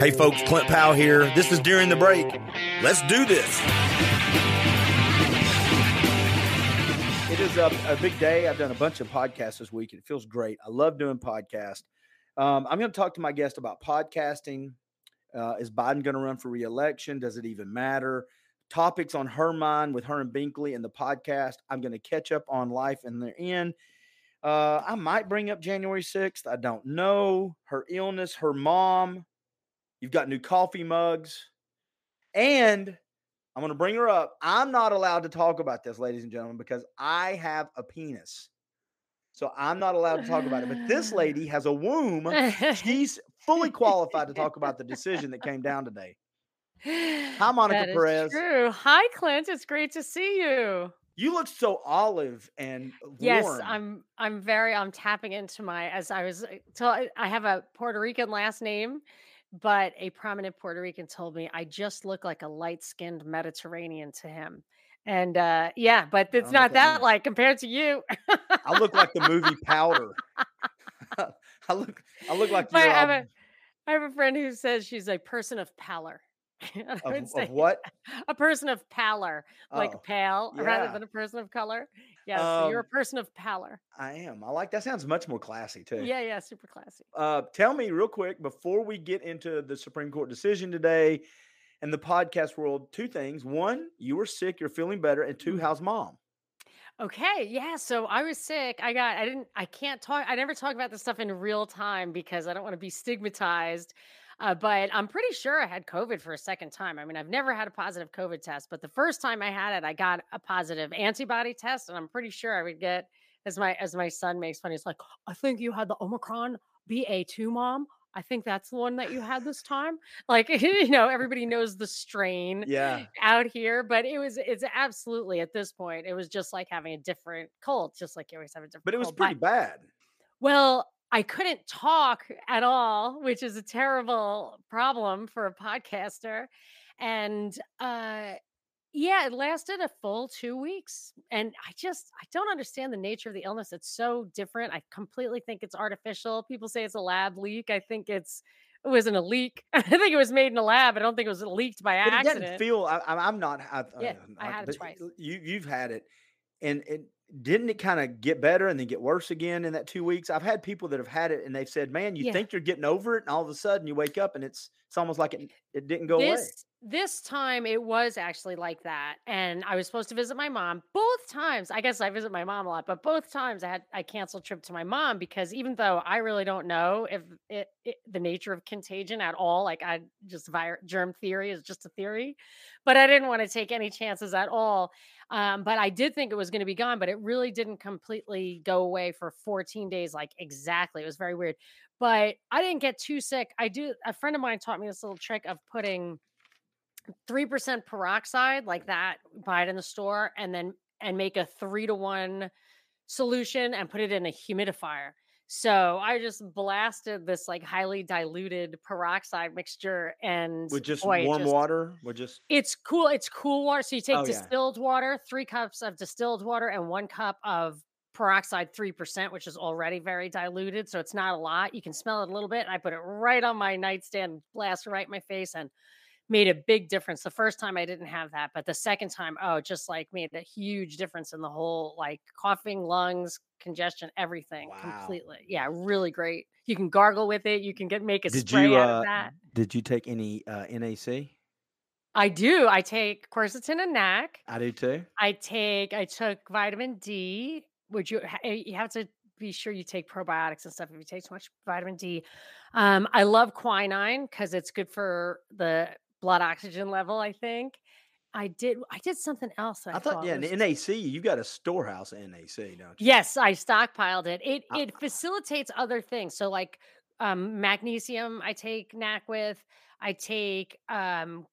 Hey folks, Clint Powell here. This is during the break. Let's do this. It is a, a big day. I've done a bunch of podcasts this week. And it feels great. I love doing podcasts. Um, I'm going to talk to my guest about podcasting. Uh, is Biden going to run for reelection? Does it even matter? Topics on her mind with her and Binkley and the podcast. I'm going to catch up on life and the end. Uh, I might bring up January 6th. I don't know. Her illness, her mom. You've got new coffee mugs. And I'm going to bring her up. I'm not allowed to talk about this, ladies and gentlemen, because I have a penis. So I'm not allowed to talk about it. But this lady has a womb. She's fully qualified to talk about the decision that came down today. Hi, Monica Perez. True. Hi, Clint. It's great to see you. You look so olive and warm. Yes, I'm. I'm very. I'm tapping into my. As I was. Uh, so I I have a Puerto Rican last name, but a prominent Puerto Rican told me I just look like a light-skinned Mediterranean to him. And uh yeah, but it's what not that like compared to you. I look like the movie Powder. I look. I look like you're, I have um, a I have a friend who says she's a person of pallor. Of, of what? a person of pallor, like Oh, pale rather than a person of color. Yeah, so you're a Um, person of pallor. I am. I like that. Sounds much more classy too. Yeah, yeah, super classy. Uh, tell me real quick before we get into the Supreme Court decision today and the podcast world. Two things: one, you were sick. You're feeling better, and two, Mhm. how's mom? Okay, yeah. So I was sick. I got. I didn't. I can't talk. I never talk about this stuff in real time because I don't want to be stigmatized. Uh, but I'm pretty sure I had COVID for a second time. I mean, I've never had a positive COVID test, but the first time I had it, I got a positive antibody test, and I'm pretty sure I would get. As my as my son makes fun, he's like, "I think you had the Omicron BA2, mom. I think that's the one that you had this time." Like, you know, everybody knows the strain Yeah, out here, but it was it's absolutely at this point, it was just like having a different cold, just like you always have a different but it was cold. pretty bad. well, I couldn't talk at all, which is a terrible problem for a podcaster. And uh yeah, it lasted a full two weeks. And I just I don't understand the nature of the illness. It's so different. I completely think it's artificial. People say it's a lab leak. I think it's it wasn't a leak. I think it was made in a lab. I don't think it was leaked by But it accident. doesn't feel. I, I- I'm not. I, Yeah, uh, I had it twice. You you've had it, and it didn't it kind of get better and then get worse again in that two weeks. I've had people that have had it and they've said, "Man, you Yeah. think you're getting over it, and all of a sudden you wake up and it's it's almost like it it didn't go away." this this time it was actually like that and i was supposed to visit my mom both times i guess i visit my mom a lot but both times i had i canceled trip to my mom because even though i really don't know if it, it the nature of contagion at all like i just vir- germ theory is just a theory but i didn't want to take any chances at all um, but i did think it was going to be gone but it really didn't completely go away for 14 days like exactly it was very weird. But i didn't get too sick i do a friend of mine taught me this little trick of putting 3% peroxide like that buy it in the store and then and make a three to one solution and put it in a humidifier so i just blasted this like highly diluted peroxide mixture and with just boy, warm just- water, with just it's cool it's cool water so you take Oh, yeah. distilled water three cups of distilled water and one cup of peroxide 3% which is already very diluted so it's not a lot you can smell it a little bit i put it right on my nightstand blast right in my face and made a big difference. The first time I didn't have that, but the second time, oh, just like made a huge difference in the whole like coughing, lungs, congestion, everything Wow. completely. Yeah, really great. You can gargle with it. You can get make a did spray you out uh, of that. did you take any uh, NAC? I do. I take quercetin and NAC. I do too. I take. I took vitamin D. Would you? eh, You have to be sure you take probiotics and stuff if you take too much vitamin D. Um, I love quinine because it's good for the blood oxygen level. I think. I did. I did something else. I, I thought, yeah, was- in NAC, you got a storehouse of NAC, don't you? Yes, I stockpiled it. It I- it facilitates other things. So like um magnesium I take NAC with. I take um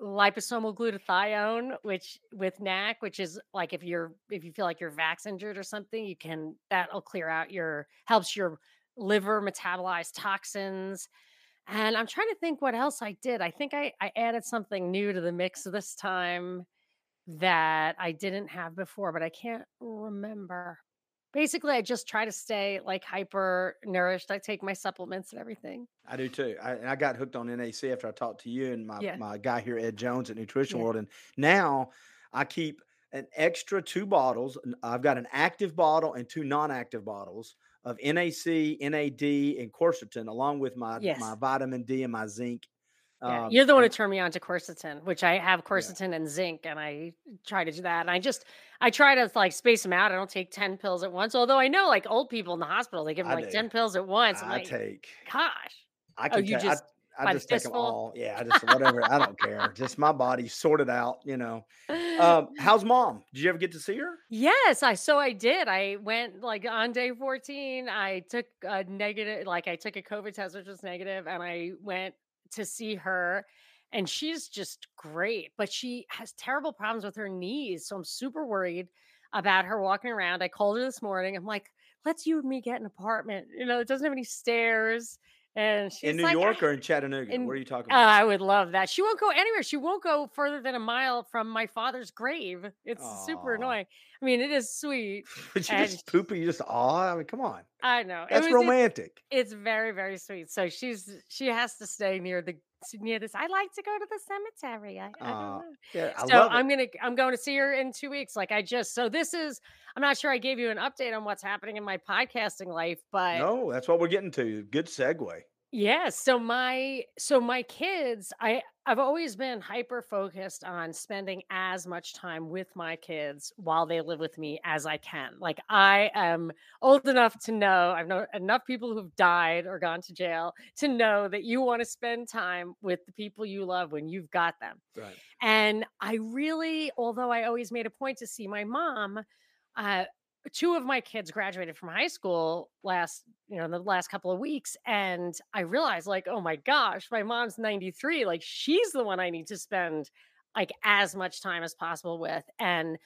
liposomal glutathione which with NAC which is like if you're if you feel like you're vax injured or something you can that'll clear out your helps your liver metabolize toxins and I'm trying to think what else I did. I think I I added something new to the mix this time that I didn't have before, but I can't remember. basically I just try to stay like hyper nourished. I take my supplements and everything. I do too. I, I got hooked on NAC after I talked to you and my, Yeah. my guy here, Ed Jones at Nutrition Yeah. World. And now I keep an extra two bottles. I've got an active bottle and two non-active bottles of NAC, NAD, and quercetin, along with my Yes. my vitamin D and my zinc. Yeah, Um, you're the one who turned me on to quercetin, which I have quercetin and zinc, and I try to do that. And I just I try to like space them out. I don't take ten pills at once. Although I know like old people in the hospital, they give them I like do. ten pills at once. I'm I like, take. gosh, I can. Oh, can. you ta- just I, I just take them all. Yeah, I just whatever. I don't care. Just my body sorted out. You know. Um, how's mom? Did you ever get to see her? Yes, I so I did. I went like on day 14, I took a negative, like I took a COVID test, which was negative, and I went to see her. And she's just great, but she has terrible problems with her knees. So I'm super worried about her walking around. I called her this morning. I'm like, let's you and me get an apartment. You know, it doesn't have any stairs. And she's in New like, York or in Chattanooga? in- Where are you talking about? I would love that. She won't go anywhere. She won't go further than a mile from my father's grave. It's super annoying. I mean, it is sweet. But you and just poopy, you just aw. I mean, come on. I know. It That's was- it's- romantic. It's, very, very sweet. So she's she has to stay near the near this. I like to go to the cemetery. I, I don't know. Yeah, I so I'm gonna I'm going to see her in two weeks. Like I just so this is I'm not sure I gave you an update on what's happening in my podcasting life, but No, that's what we're getting to. Good segue. Yeah, so my so my kids, I I've always been hyper focused on spending as much time with my kids while they live with me as I can. Like I am old enough to know, I've known enough people who've died or gone to jail to know that you want to spend time with the people you love when you've got them. Right. And I really, although I always made a point to see my mom, uh, two of my kids graduated from high school last, you know, in the last couple of weeks. And I realized, like, oh my gosh, my mom's 93. Like, she's the one I need to spend like as much time as possible with. And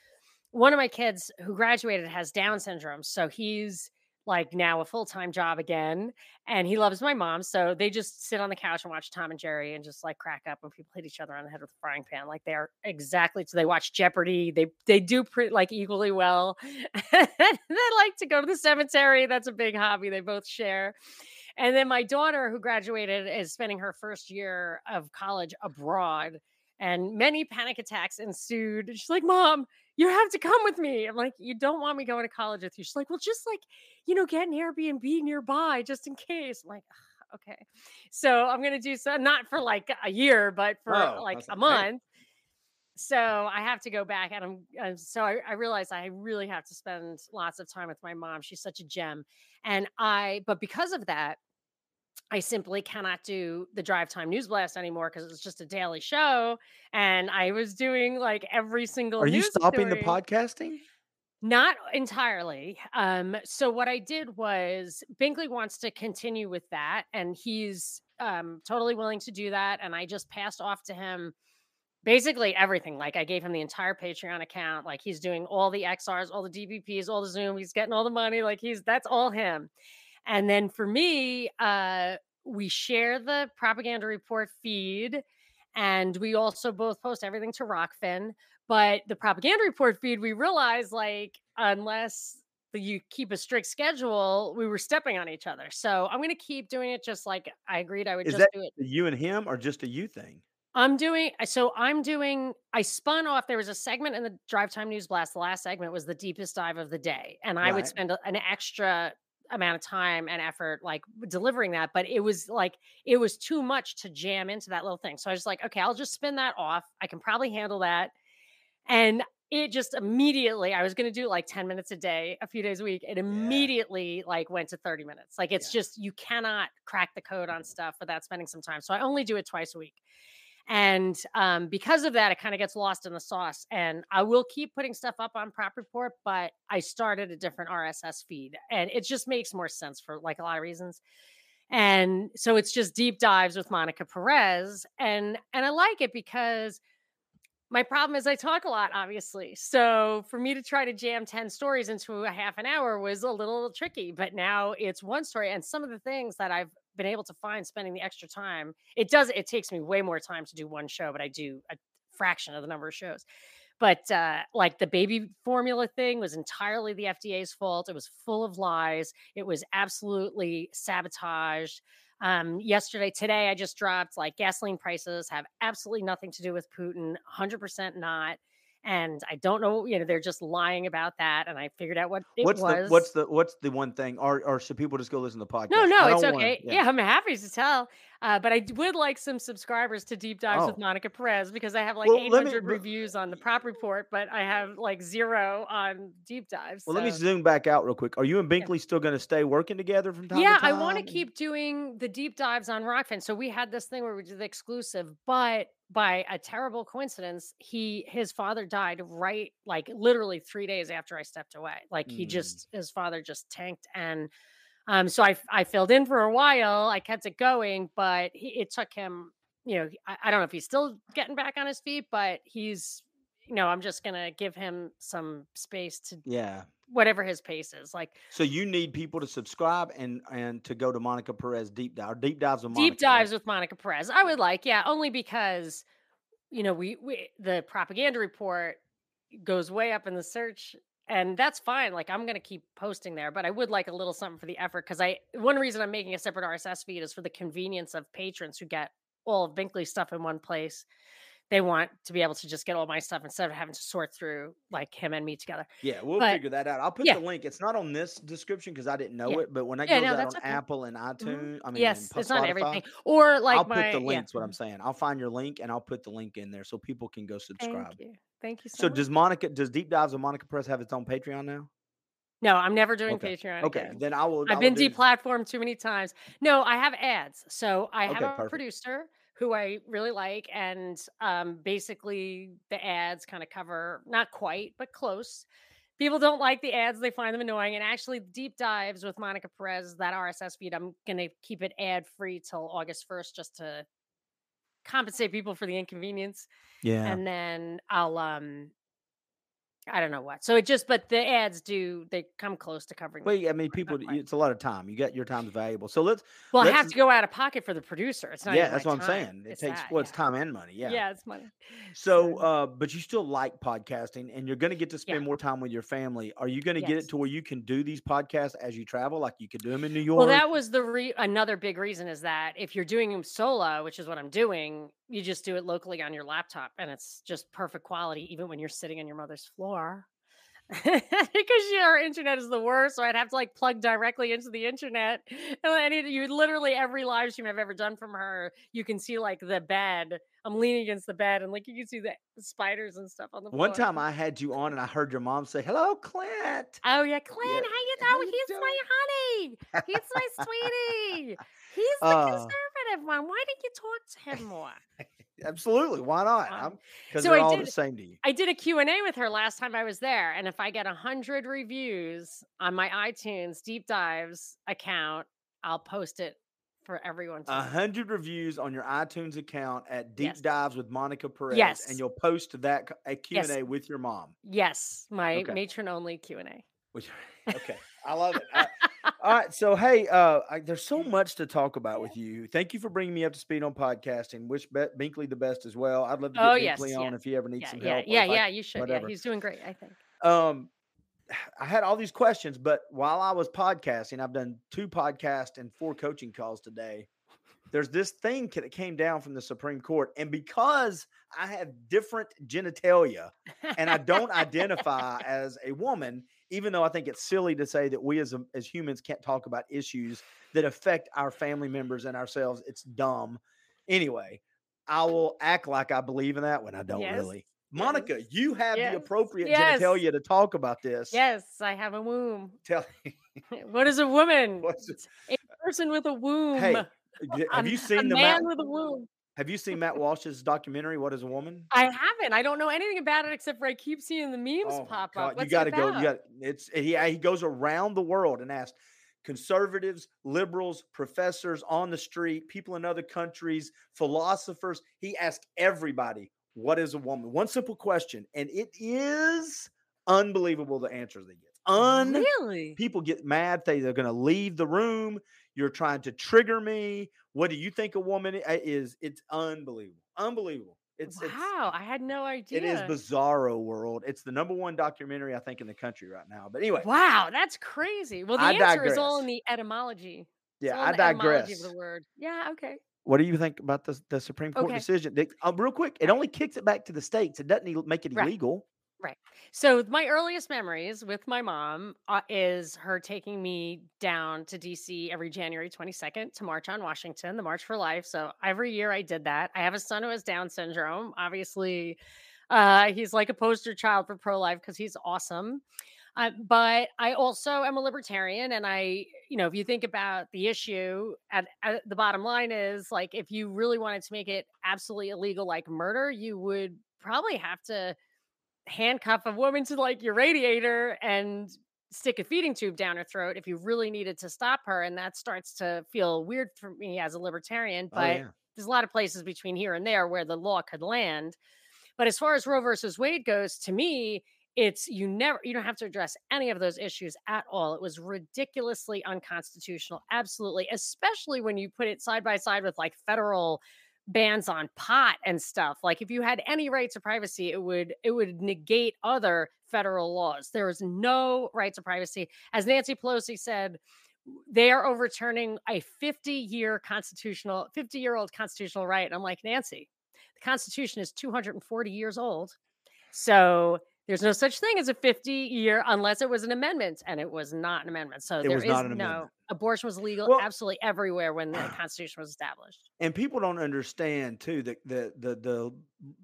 one of my kids who graduated has Down syndrome. So he's like now a full time job again. And he loves my mom. So they just sit on the couch and watch Tom and Jerry and just like crack up when people hit each other on the head with a frying pan. Like they're exactly so they watch Jeopardy. They they do pretty like equally well. they like to go to the cemetery. That's a big hobby they both share. And then my daughter, who graduated, is spending her first year of college abroad. And many panic attacks ensued. She's like, Mom, you have to come with me. I'm like, You don't want me going to college with you. She's like, Well, just like, you know, get an Airbnb nearby just in case. I'm like, "Ugh, Okay. So I'm going to do so, not for like a year, but for like a month. So I have to go back and I'm, uh, so I, I realized I really have to spend lots of time with my mom. She's such a gem. And I, but because of that, I simply cannot do the drive time news blast anymore because it's just a daily show. And I was doing like every single Are you stopping the podcasting? Not entirely. Um, so what I did was Binkley wants to continue with that, and he's um totally willing to do that. And I just passed off to him basically everything. Like I gave him the entire Patreon account. Like he's doing all the XRs, all the DVPs, all the Zoom. He's getting all the money. Like he's that's all him. And then for me, uh, we share the propaganda report feed, and we also both post everything to Rokfin. But the propaganda report feed, we realized like unless you keep a strict schedule, we were stepping on each other. So I'm gonna keep doing it just like I agreed I would Is just that do it. you and him or just a you thing? I'm doing so I'm doing I spun off there was a segment in the drive time news blast the last segment was the deepest dive of the day and I would spend an extra amount of time and effort like delivering that but it was like it was too much to jam into that little thing. So I was like okay I'll just spin that off. I can probably handle that. And it just immediately I was going to do like 10 minutes a day a few days a week it immediately like went to 30 minutes. Like it's Yeah. just you cannot crack the code on mm-hmm. stuff without spending some time. So I only do it twice a week and um, because of that, it kind of gets lost in the sauce. And I will keep putting stuff up on Prop Report, but I started a different RSS feed, and it just makes more sense for like a lot of reasons. And so it's just deep dives with Monica Perez, and and I like it because my problem is I talk a lot, obviously. So for me to try to jam 10 stories into a half an hour was a little tricky, but now it's one story. And some of the things that I've been able to find spending the extra time, it does, it takes me way more time to do one show, but I do a fraction of the number of shows. But uh, like the baby formula thing was entirely the FDA's fault. It was full of lies. It was absolutely sabotaged. Um, yesterday, today, I just dropped like gasoline prices have absolutely nothing to do with Putin, 100% not and I don't know, you know, they're just lying about that. And I figured out what it what's was. the what's the what's the one thing? Or or should people just go listen to the podcast? no, no, it's okay. wanna- yeah. I'm happy to tell. Uh, but I would like some subscribers to Deep Dives with Oh. Monica Perez because I have like Well, let me- 800 reviews on the Prop Report, but I have like zero on Deep Dives. Well, let me zoom back out real quick. Are you and Binkley still going to stay working together from time yeah, to time? Yeah, I want to keep doing the deep dives on Rokfin. So we had this thing where we did the exclusive, but by a terrible coincidence, he his father died right like literally three days after I stepped away. Like he Mm. just his father just tanked and um so I I filled in for a while. I kept it going, but he, it took him, you know, I, I don't know if he's still getting back on his feet, but he's you know, I'm just gonna give him some space to Yeah. Whatever his pace is. Like So you need people to subscribe and and to go to Monica Perez deep dive. Deep dives with Monica. deep dives right? with Monica Perez. I would like, yeah, only because you know we, we the propaganda report goes way up in the search, and that's fine. Like I'm gonna keep posting there, but I would like a little something for the effort because I one reason I'm making a separate RSS feed is for the convenience of patrons who get all of Binkley's stuff in one place. They want to be able to just get all my stuff instead of having to sort through like him and me together. Yeah, we'll But- figure that out. I'll put yeah. the link. It's not on this description because I didn't know Yeah. it, but when I Yeah, goes no, out on okay. Apple and mm-hmm. iTunes, I mean, yes, and it's not everything. Or like I'll my put the links. What I'm saying, I'll find your link and I'll put the link in there so people can go subscribe. Thank you. Thank you so, So does Monica? Does Deep Dives with Monica Perez have its own Patreon now? no, I'm never doing Okay. Patreon Okay, again. then I will. I I've will been do- deplatformed too many times. No, I have ads. So I have a perfect. producer who I really like, and um, basically the ads kind of cover not quite, but close. People don't like the ads; they find them annoying. And actually, deep dives with Monica Perez, that RSS feed, I'm gonna keep it ad free till August first, just to compensate people for the inconvenience. Yeah. And then I'll um. I don't know what. So it just, but the ads do they come close to covering. Well, I mean, people. It's a lot of time. You got your time's valuable. So let's. Well, I let's- have to go out of pocket for the producer. It's not. yeah, that's what I'm saying. It It's takes that, well, it's yeah. time and money. Yeah. Yeah, it's money. So, uh, but you still like podcasting, and you're going to get to spend Yeah. more time with your family. Are you going to get it to where you can do these podcasts as you travel, like you could do them in New York? Well, that was the re- another big reason is that if you're doing them solo, which is what I'm doing, you just do it locally on your laptop, and it's just perfect quality, even when you're sitting on your mother's floor. because your internet is the worst, so I'd have to like plug directly into the internet. And you literally every live stream I've ever done from her, you can see like the bed. I'm leaning against the bed, and like you can see the spiders and stuff on the One time I had you on, and I heard your mom say, "Hello, Clint." Oh yeah, Clint, Yeah, how you how doing? you He's my honey. He's my sweetie. He's the Uh, conservative one. Why didn't you talk to him more? Absolutely, why not? Um, Because so they're I all the same to you. I did a Q&A with her last time I was there, and if I get 100 reviews on my iTunes Deep Dives account, I'll post it for everyone to A hundred reviews on your iTunes account at Deep Yes. Dives with Monica Perez, Yes. and you'll post that a Q Yes. and A with your mom. Yes, my Okay. matron only Q&A. Okay, I love it. I- all right, so hey, uh, I, there's so much to talk about with you. Thank you for bringing me up to speed on podcasting. Wish Be- Binkley the best as well. I'd love to get Oh, Binkley yes, on yeah. if he ever needs Yeah, some yeah, help. or yeah, I- yeah, you should. whatever. Yeah, he's doing great, I think. um, I had all these questions, but while I was podcasting, I've done two podcasts and four coaching calls today. There's this thing that came down from the Supreme Court, and because I have different genitalia and I don't identify as a woman, even though I think it's silly to say that we as a- as humans can't talk about issues that affect our family members and ourselves. It's dumb. Anyway, I will act like I believe in that when I don't Yes, really. Monica, you have yes, the appropriate yes. genitalia to talk about this. yes, I have a womb. Tell What is a woman? What's it- a person with a womb. Uh, hey, have A- you a seen the Matt, man with a womb? Have you seen Matt Walsh's documentary? What is a woman? I haven't. I don't know anything about it except for I keep seeing the memes Oh pop God, up. What's you got to go. You got it's he uh, he goes around the world and asks conservatives, liberals, professors on the street, people in other countries, philosophers. He asked everybody, "What is a woman?" One simple question, and it is unbelievable the answers they get. Un really? people get mad. They they're going to leave the room. You're trying to trigger me. What do you think a woman is? It's unbelievable, unbelievable. It's wow, it's, I had no idea. It is Bizarro World. It's the number one documentary I think in the country right now. But anyway, wow, that's crazy. Well, the I answer is all in the etymology. Yeah, I digress. the word. Yeah, okay. What do you think about the the Supreme Court Okay. decision? They, uh, real quick, it only kicks it back to the states. It doesn't make it Right. illegal. Right. So my earliest memories with my mom uh, is her taking me down to DC every January 22nd to march on Washington, the March for Life. So every year I did that. I have a son who has Down syndrome. Obviously, uh, he's like a poster child for pro life because he's awesome. Uh, but I also am a libertarian, and I, you know, if you think about the issue, at, at the bottom line is like if you really wanted to make it absolutely illegal, like murder, you would probably have to handcuff a woman to like your radiator and stick a feeding tube down her throat if you really needed to stop her and that starts to feel weird for me as a libertarian Oh, but yeah. there's a lot of places between here and there where the law could land but as far as roe versus wade goes to me it's you never you don't have to address any of those issues at all it was ridiculously unconstitutional absolutely especially when you put it side by side with like federal bans on pot and stuff like if you had any right to privacy it would it would negate other federal laws. There is no right to privacy. As nancy pelosi said they are overturning a 50 year constitutional 50 year old constitutional right and i'm like nancy the constitution is 240 years old so there's no such thing as a 50 year unless it was an amendment and it was not an amendment so It there was is not an no amendment. abortion was legal Well- absolutely everywhere when the constitution was established And people don't understand too that the, the the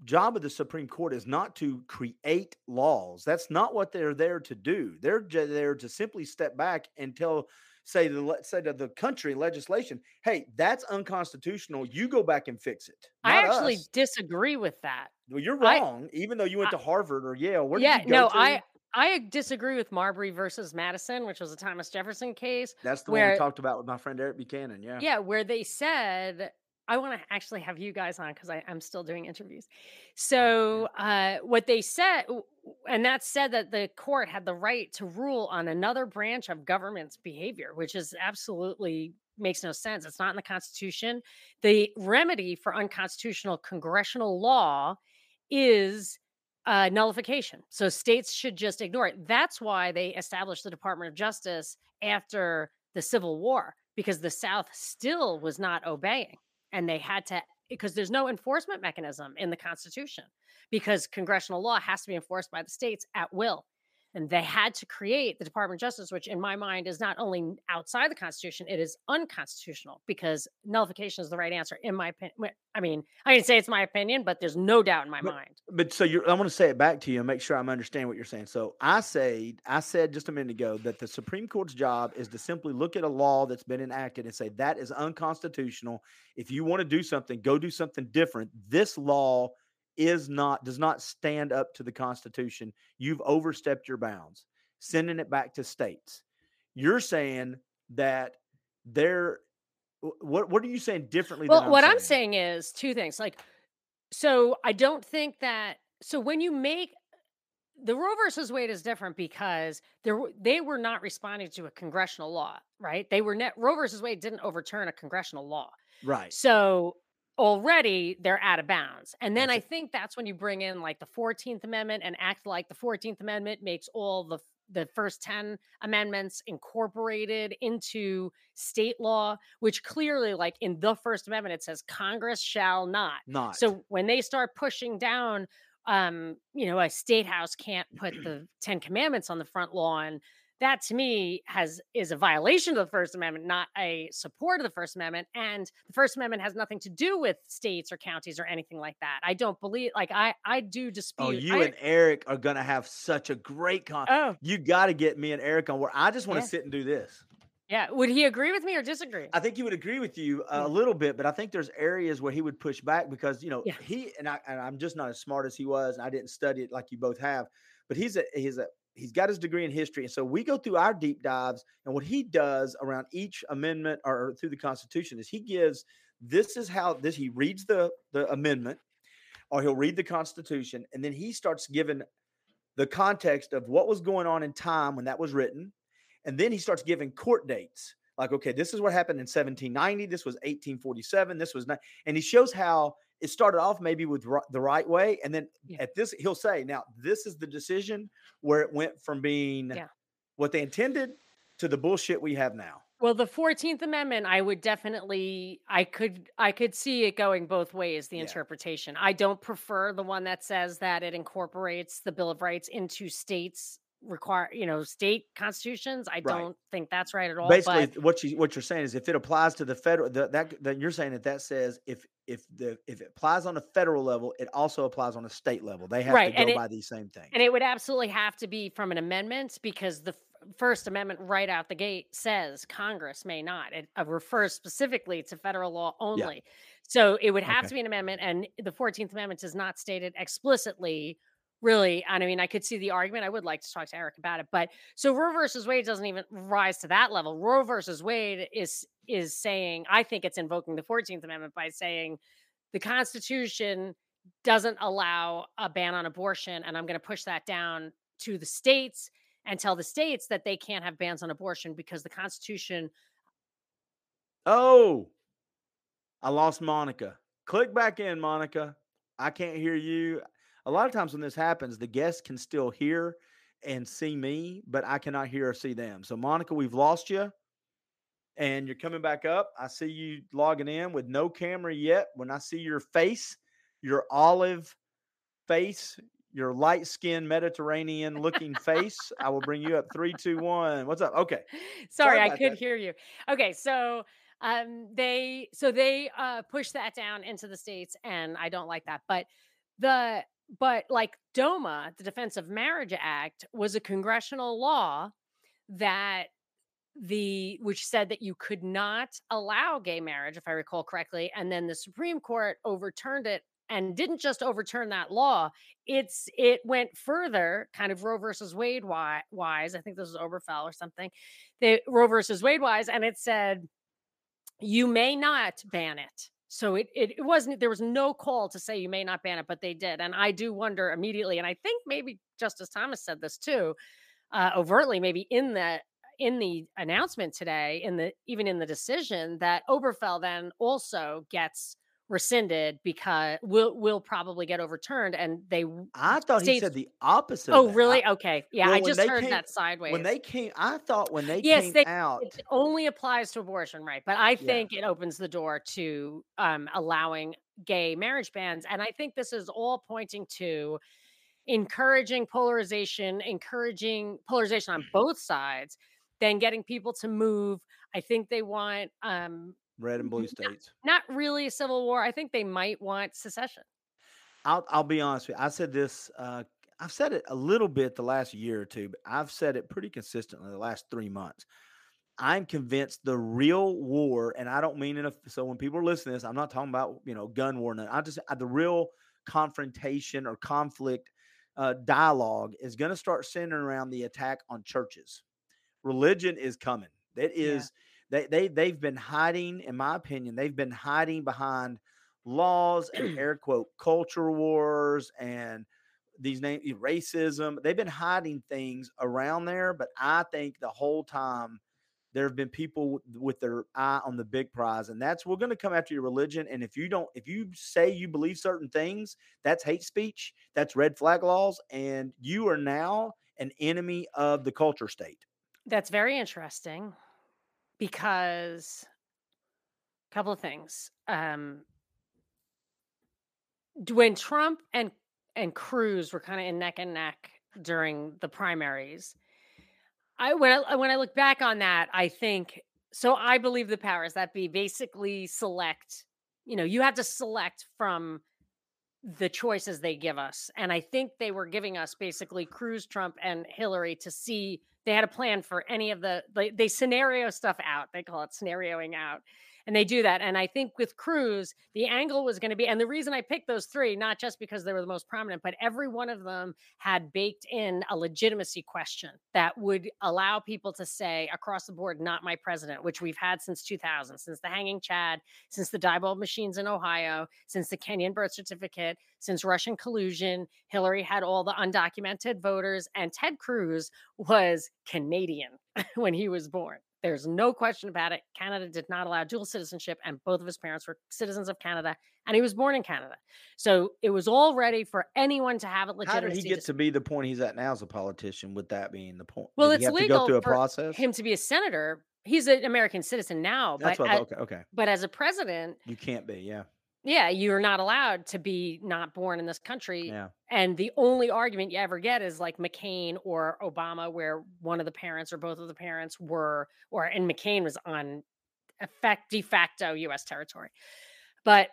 job of the Supreme Court is not to create laws. That's not what they're there to do. They're there to simply step back and tell, say the le- say to the country legislation, hey, that's unconstitutional. You go back and fix it. i actually us." disagree with that Well, you're I- wrong. even though you went to Harvard or Yale, where yeah did you go no to? i i disagree with marbury versus madison which was a thomas jefferson case That's the one we talked about with my friend Eric Buchanan. Yeah. yeah where they said i want to actually have you guys on because i'm still doing interviews so uh what they said and that said that the court had the right to rule on another branch of government's behavior which is absolutely makes no sense it's not in the constitution the remedy for unconstitutional congressional law is uh, nullification. So states should just ignore it. That's why they established the Department of Justice after the Civil War, because the South still was not obeying. And they had to, because there's no enforcement mechanism in the Constitution, because congressional law has to be enforced by the states at will. And they had to create the Department of Justice, which in my mind is not only outside the Constitution, it is unconstitutional because nullification is the right answer, in my opinion. I mean, I can say it's my opinion, but there's no doubt in my But- mind. But so you're, I want to say it back to you and make sure I'm understanding what you're saying. So I say, I said just a minute ago that the Supreme Court's job is to simply look at a law that's been enacted and say that is unconstitutional. If you want to do something, go do something different. This law is not does not stand up to the Constitution. You've overstepped your bounds. Sending it back to states. You're saying that they're what what are you saying differently Well, than what I'm saying is two things. Like, so I don't think that. So when you make the Roe versus Wade is different because there they were not responding to a congressional law, right? They were net Roe versus Wade didn't overturn a congressional law, right. so already they're out of bounds. And then That's I think that's when you bring in like the 14th Amendment and act like the 14th Amendment makes all the the first 10 amendments incorporated into state law, which clearly, like in the First Amendment, it says Congress shall not. Not So when they start pushing down, um, you know, a state house can't put the Ten Commandments on the front lawn. That to me has is a violation of the First Amendment, not a support of the First Amendment. And the First Amendment has nothing to do with states or counties or anything like that. I don't believe, like I, I do oh, dispute. Oh, you I- and Eric are gonna have such a great con. oh, You got to get me and Eric on where I just want to Yeah. sit and do this. yeah. Would he agree with me or disagree? I think he would agree with you a little bit, but I think there's areas where he would push back because you know Yeah. he and I and I'm just not as smart as he was, and I didn't study it like you both have. But he's a he's a he's got his degree in history, and so we go through our deep dives. And what he does around each amendment or through the Constitution is he gives this is how this he reads the the amendment, or he'll read the Constitution, and then he starts giving the context of what was going on in time when that was written. And then he starts giving court dates. Like, okay, this is what happened in 1790. This was 1847. This was not. And he shows how it started off maybe with ri- the right way, and then Yeah. at this he'll say, "Now this is the decision where it went from being Yeah. what they intended to the bullshit we have now." Well, the 14th Amendment, I would definitely I could I could see it going both ways, the Yeah. interpretation. I don't prefer the one that says that it incorporates the Bill of Rights into states require, you know, state constitutions. I Right. don't think that's right at all. Basically, but what you what you're saying is if it applies to the federal the, that then you're saying that that says if if the if it applies on a federal level, it also applies on a state level. They have Right, to go it- by these same things. and it would absolutely have to be from an amendment because the First Amendment right out the gate says Congress may not. It uh, refers specifically to federal law only. So it would have Okay. to be an amendment, and the 14th Amendment is not stated explicitly. Really, and I mean, I could see the argument. I would like to talk to Eric about it, but so Roe versus Wade doesn't even rise to that level. Roe versus Wade is is saying, I think it's invoking the 14th Amendment by saying the Constitution doesn't allow a ban on abortion, and I'm going to push that down to the states and tell the states that they can't have bans on abortion because the Constitution. oh, I lost Monica. Click back in, Monica. I can't hear you. A lot of times when this happens, the guests can still hear and see me, but I cannot hear or see them. So, Monica, we've lost you. And you're coming back up. I see you logging in with no camera yet. When I see your face, your olive face, your light skinned Mediterranean looking face, I will bring you up. Three, two, one. What's up? Okay. Sorry, I could that. hear you. Okay, so um they so they uh push that down into the states and I don't like that. But the but like DOMA, the Defense of Marriage Act was a congressional law that the which said that you could not allow gay marriage if I recall correctly and then the Supreme Court overturned it and didn't just overturn that law it's it went further kind of Roe versus Wade wise I think this was Oberfell or something the Roe versus Wade wise and it said you may not ban it. So it, it it wasn't there was no call to say you may not ban it, but they did. And I do wonder immediately, and I think maybe Justice Thomas said this too, uh, overtly, maybe in the in the announcement today, in the even in the decision that Oberfell then also gets rescinded because will will probably get overturned, and they. I thought he said the opposite. Oh, really? I- Okay, yeah, well, I just heard came- that sideways. when they came, I thought when they Yes, came they- out, it only applies to abortion, right? But I think it opens the door to um, allowing gay marriage bans, and I think this is all pointing to encouraging polarization, encouraging polarization on both sides, then getting people to move. I think they want um, red and blue states. not really a civil war. I think they might want secession. I'll I'll be honest with you. I said this. Uh, I've said it a little bit the last year or two, but I've said it pretty consistently the last three months. I'm convinced the real war, and I don't mean it. So when people are listening to this, I'm not talking about you know gun war. no, I just uh, the real confrontation or conflict uh, dialogue is going to start centering around the attack on churches. Religion is coming. That is. Yeah. They they they've been hiding, in my opinion, they've been hiding behind laws and air quote culture wars and these name eh, racism. They've been hiding things around there, but I think the whole time there have been people with their eye on the big prize, and that's we're going to come after your religion. And if you don't, if you say you believe certain things, that's hate speech, that's red flag laws, and you are now an enemy of the culture state. That's very interesting because a couple of things. Um, when Trump and and Cruz were kind of in neck and neck during the primaries, I when I when I look back on that, I think so. I believe the powers that be basically select. You know, you have to select from the choices they give us, and I think they were giving us basically Cruz, Trump, and Hillary to see they had a plan for any of the they, they scenario stuff out. They call it scenarioing out. And they do that. And I think with Cruz, the angle was going to be, and the reason I picked those three, not just because they were the most prominent, but every one of them had baked in a legitimacy question that would allow people to say across the board, not my president, which we've had since 2000, since the hanging Chad, since the Diebold machines in Ohio, since the Kenyan birth certificate, since Russian collusion. Hillary had all the undocumented voters, and Ted Cruz was Canadian when he was born. There's no question about it. Canada did not allow dual citizenship, and both of his parents were citizens of Canada, and he was born in Canada. So it was all ready for anyone to have it How did he get to- be the point he's at now as a politician? With that being the point, Well, Did it's have to legal go through a process. him to be a senator. He's an American citizen now, That's but what. a- okay, okay. but as a president, You can't be. Yeah, yeah, you're not allowed to be not born in this country. yeah. And the only argument you ever get is like McCain or Obama, where one of the parents or both of the parents were, or and McCain was on effect de facto U.S. territory. But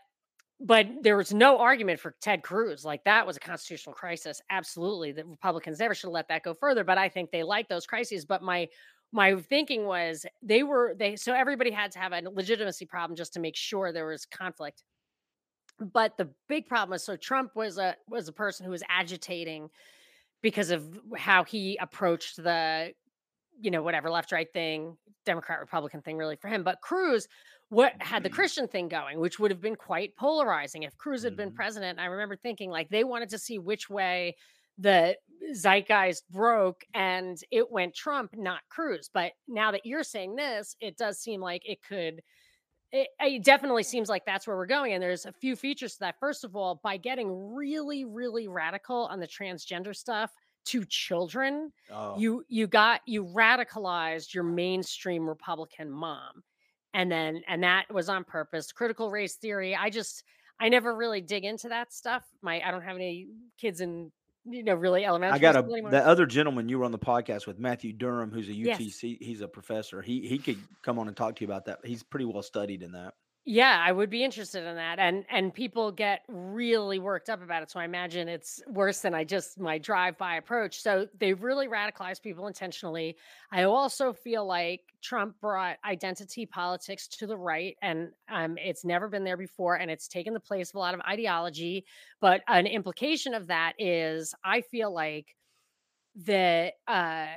but there was no argument for Ted Cruz. Like that was a constitutional crisis. Absolutely, the Republicans never should have let that go further. But I think they like those crises. But my my thinking was they were they so everybody had to have a legitimacy problem just to make sure there was conflict but the big problem is so Trump was a was a person who was agitating because of how he approached the you know whatever left right thing democrat republican thing really for him. But cruz what had the christian thing going which would have been quite polarizing if cruz had been Mhm. president. I remember thinking like they wanted to see which way the zeitgeist broke and it went trump not cruz. But now that you're saying this it does seem like it could it, it definitely seems like that's where we're going and there's a few features to that. First of all by getting really really radical on the transgender stuff to children Oh, you you got you radicalized your mainstream republican mom and then and that was on purpose. Critical race theory i just i never really dig into that stuff. My i don't have any kids in you know really elementary I got a anymore. the other gentleman you were on the podcast with, Matthew Durham, who's a Yes. UTC. He's a professor. He he could come on and talk to you about that. He's pretty well studied in that. Yeah, I would be interested in that. And and people get really worked up about it. So I imagine it's worse than I just my drive-by approach. So they really radicalize people intentionally. I also feel like Trump brought identity politics to the right and um it's never been there before and it's taken the place of a lot of ideology. But an implication of that is I feel like the uh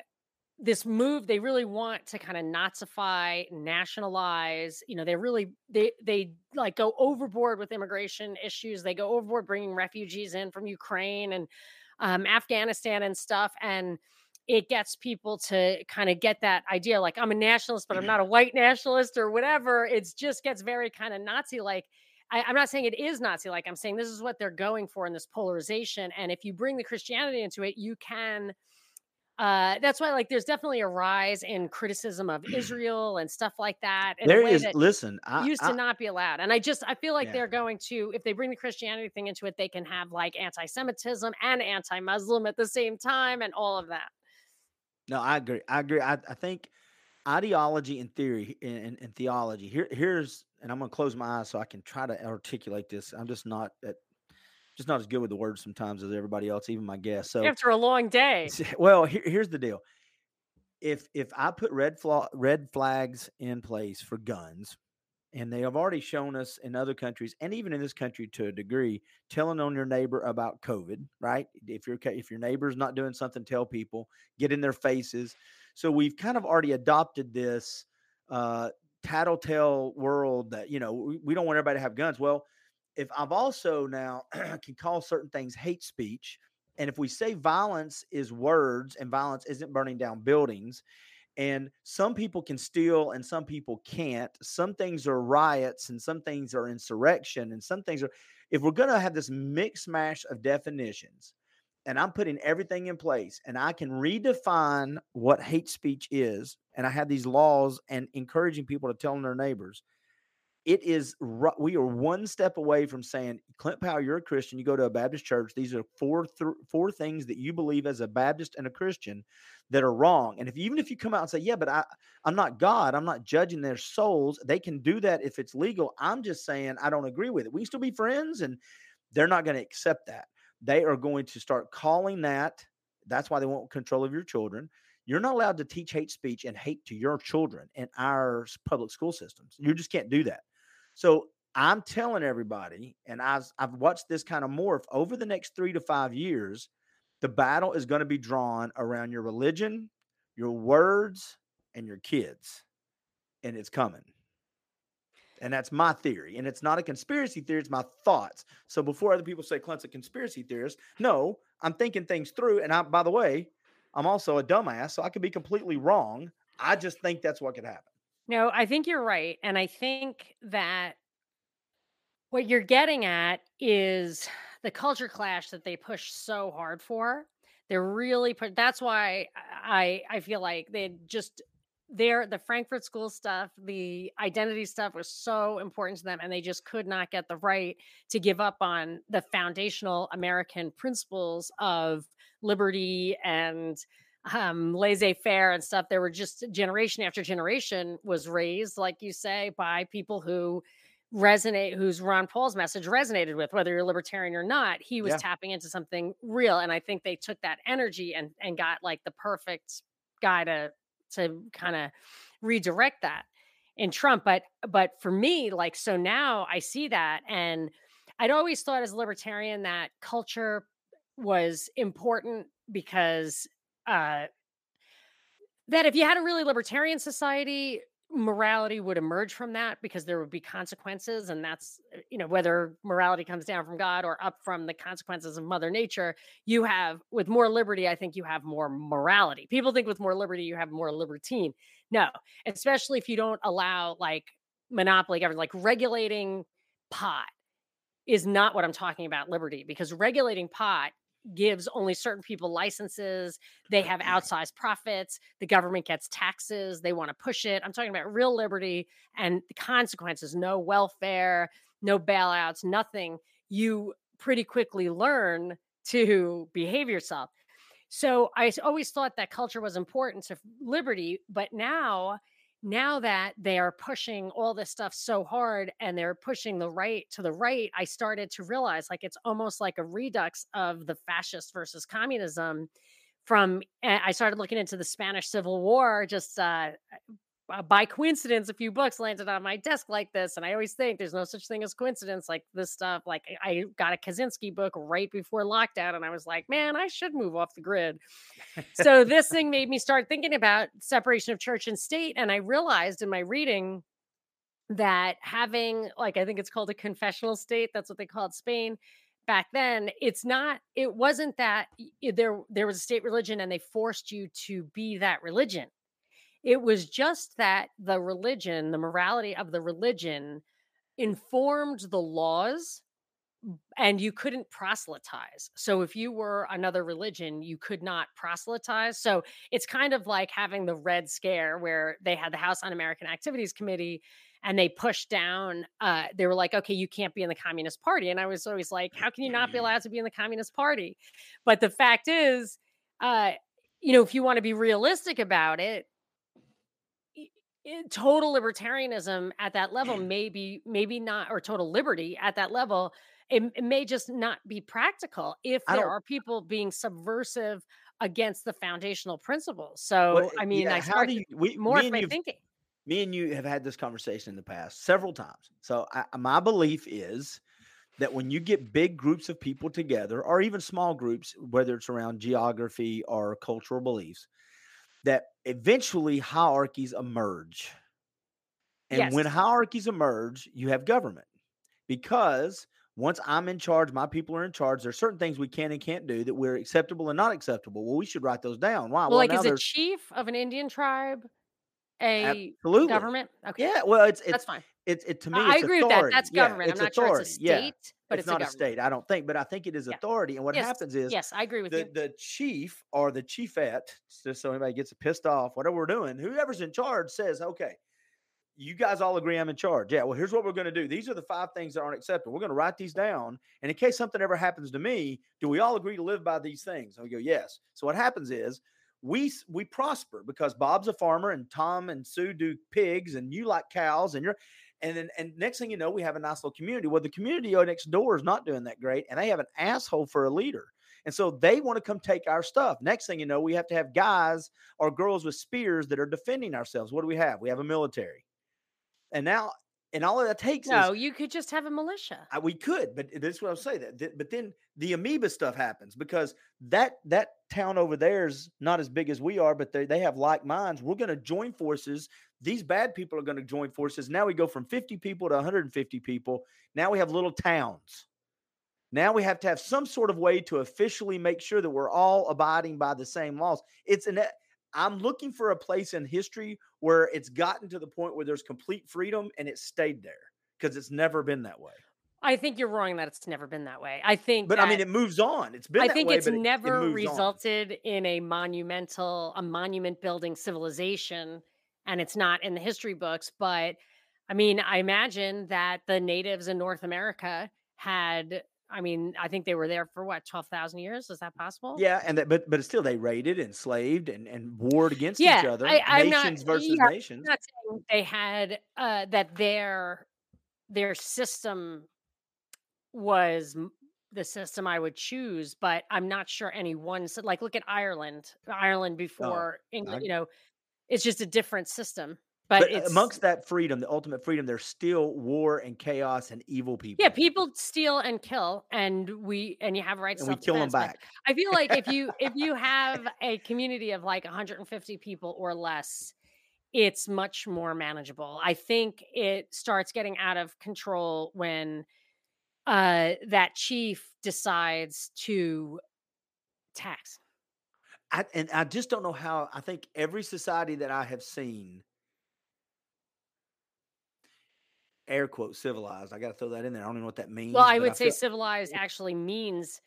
this move they really want to kind of nazify nationalize you know they really they they like go overboard with immigration issues they go overboard bringing refugees in from ukraine and um, afghanistan and stuff and it gets people to kind of get that idea like i'm a nationalist but i'm not a white nationalist or whatever it just gets very kind of nazi like i'm not saying it is nazi like i'm saying this is what they're going for in this polarization and if you bring the christianity into it you can uh, that's why, like, there's definitely a rise in criticism of Israel and stuff like that. Way is. that Listen, I, used I- to not be allowed. And I just, I feel like Yeah. they're going to, if they bring the Christianity thing into it, they can have like anti-Semitism and anti-Muslim at the same time, and all of that. No, I agree. I agree. I, I think ideology and theory and, and, theology. Here, here's, and I'm gonna close my eyes so I can try to articulate this. I'm just not at, just not as good with the words sometimes as everybody else, even my guests. So, After a long day, well, here, here's the deal. If if I put red fla- red flags in place for guns, and they have already shown us in other countries, and even in this country to a degree, telling on your neighbor about COVID, right? If your if your neighbor's not doing something, tell people, get in their faces. So we've kind of already adopted this uh, tattletale world that you know we, we don't want everybody to have guns. Well, if I've also now can call certain things hate speech, and if we say violence is words and violence isn't burning down buildings, and some people can steal and some people can't, some things are riots and some things are insurrection and some things are. If we're going to have this mix mash of definitions, and I'm putting everything in place, and I can redefine what hate speech is, and I have these laws and encouraging people to tell their neighbors it is we are one step away from saying clint powell you're a christian you go to a baptist church these are four th- four things that you believe as a baptist and a christian that are wrong. And if even if you come out and say yeah but i i'm not god i'm not judging their souls they can do that if it's legal. I'm just saying i don't agree with it. We can still be friends and they're not going to accept that. They are going to start calling that that's why they want control of your children. You're not allowed to teach hate speech and hate to your children in our public school systems. You just can't do that so I'm telling everybody, and I've I've watched this kind of morph over the next three to five years. The battle is going to be drawn around your religion, your words, and your kids, and it's coming. And that's my theory, and it's not a conspiracy theory; it's my thoughts. So before other people say Clint's a conspiracy theorist, no, I'm thinking things through. And I, by the way, I'm also a dumbass, so I could be completely wrong. I just think that's what could happen. No, I think you're right. And I think that what you're getting at is the culture clash that they push so hard for. They're really put that's why I I feel like they just their the Frankfurt School stuff, the identity stuff was so important to them, and they just could not get the right to give up on the foundational American principles of liberty and um, laissez-faire and stuff. There were just generation after generation was raised, like you say, by people who resonate, whose Ron Paul's message resonated with, whether you're libertarian or not. He was Yeah. tapping into something real, and I think they took that energy and and got like the perfect guy to to kind of redirect that in Trump. But but for me, like so now I see that, and I'd always thought as a libertarian that culture was important because uh that if you had a really libertarian society morality would emerge from that because there would be consequences and that's uh, you know whether morality comes down from god or up from the consequences of mother nature you have with more liberty i think you have more morality. People think with more liberty you have more libertine. No especially if you don't allow like monopoly government like regulating pot is not what i'm talking about liberty because regulating pot gives only certain people licenses they have outsized profits the government gets taxes they want to push it. I'm talking about real liberty and the consequences no welfare no bailouts nothing. You pretty quickly learn to behave yourself. So I always thought that culture was important to liberty but now now that they are pushing all this stuff so hard and they're pushing the right to the right i started to realize like it's almost like a redux of the fascist versus communism from eh, i started looking into the spanish civil war just uh uh, Uh, by coincidence, a few books landed on my desk like this, and I always think there's no such thing as coincidence. Like this stuff, like I I got a Kaczynski book right before lockdown, and I was like, man, I should move off the grid. so this thing made me start thinking about separation of church and state, and I realized in my reading that having, like, I think it's called a confessional state. That's what they called Spain back then. It's not. It wasn't that there there was a state religion, and they forced you to be that religion it was just that the religion, the morality of the religion informed the laws and you couldn't proselytize. So if you were another religion, you could not proselytize. So it's kind of like having the Red Scare where they had the House Un-American Activities Committee and they pushed down uh they were like okay you can't be in the communist party and i was always like how can you not be allowed to be in the communist party but the fact is uh you know if you want to be realistic about it Eh, total libertarianism at that level maybe maybe not or total liberty at that level it, it may just not be practical if there are people being subversive against the foundational principles so Well, i mean yeah, i start you, we, and my you thinking me and you have had this conversation in the past several times. So I, uh, my belief is that when you get big groups of people together, or even small groups, whether it's around geography or cultural beliefs, that eventually hierarchies emerge. And when hierarchies emerge, you have government because once I'm in charge, my people are in charge. There's certain things we can and can't do that we're acceptable and not acceptable. Well, we should write those down. Why? well, like now is a chief of an indian tribe a absolutely government okay Yeah, well, it's it's that's fine It's it to me. I- agree with that. authority. That's Yeah, government. I'm it's not sure authority. it's a Yeah, state, but it's, it's, not a government. state. I don't think, but I think it is Yeah. authority. And what Yes, happens is Yes, I agree with the you. the chief or the chiefette, just so anybody gets pissed off, whatever we're doing, whoever's in charge says, "Okay, you guys all agree I'm in charge." Yeah. Well, here's what we're going to do. These are the five things that aren't acceptable. We're going to write these down, and in case something ever happens to me, do we all agree to live by these things? And we go, "Yes." So what happens is we we prosper because Bob's a farmer and Tom and Sue do pigs and you like cows and you're and then and next thing you know we have a nice little community. Well, the community next door is not doing that great and they have an asshole for a leader. And so they want to come take our stuff. Next thing you know, we have to have guys or girls with spears that are defending ourselves. What do we have? We have a military. And now and all that takes is No, you could just have a militia. I, we could, but this is what I'll say that. th- But then the amoeba stuff happens because that that town over there is not as big as we are, but they, they have like minds. We're going to join forces. These bad people are going to join forces. Now we go from 50 people to 150 people. Now we have little towns. Now we have to have some sort of way to officially make sure that we're all abiding by the same laws. It's an I'm looking for a place in history where it's gotten to the point where there's complete freedom and it stayed there because it's never been that way. I think you're wrong that it's never been that way. I think, but I mean, it moves on. It's been. I that think way, it's but it- it never on. resulted in a monumental, a monument building civilization, and it's not in the history books. But I mean, I imagine that the natives in North America had. I mean, I think they were there for what twelve thousand years. Is that possible? Yeah, and that, but but still, they raided, enslaved, and and warred against each other. I- I'm not- nations versus yeah, nations. I'm not saying they had uh, that their their system was the system I would choose, but I'm not sure any one. Like, look at Ireland. Ireland before England, I- you know, it's just a different system. But, But, amongst that freedom, the ultimate freedom, there's still war and chaos and evil people. yeah, people steal and kill, and we and you have rights. and we kill them but back. I feel like if you if you have a community of like 150 people or less, it's much more manageable. I think it starts getting out of control when uh that chief decides to tax. I, and I just don't know how. I think every society that I have seen, air quote civilized. I got to throw that in there. I don't even know what that means. Well, I would say feel- civilized actually means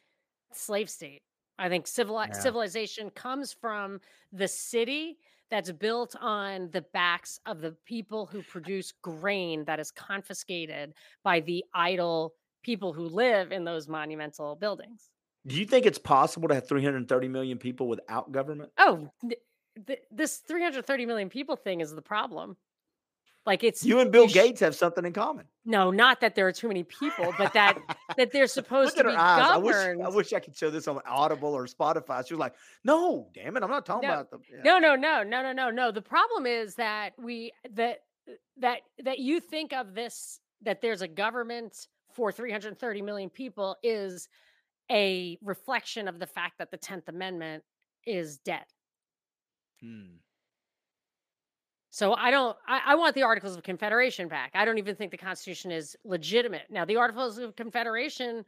slave state. I think civili- Yeah. civilization comes from the city that's built on the backs of the people who produce grain that is confiscated by the idle people who live in those monumental buildings. Do you think it's possible to have 330 million people without government? Oh, th- th- this 330 million people thing is the problem. Like it's You and Bill sh- Gates have something in common. no, not that there are too many people, but that that they're supposed Look to at be her eyes. I wish, governed. I wish I could show this on Audible or Spotify. She was like, "No, damn it, I'm not talking No, about the." yeah. No, no, no, no, no, no, no. The problem is that we that that that you think of this that there's a government for 330 million people is a reflection of the fact that the 10th Amendment is dead. Hmm. So I don't I, I want the Articles of Confederation back. I don't even think the Constitution is legitimate. Now the Articles of Confederation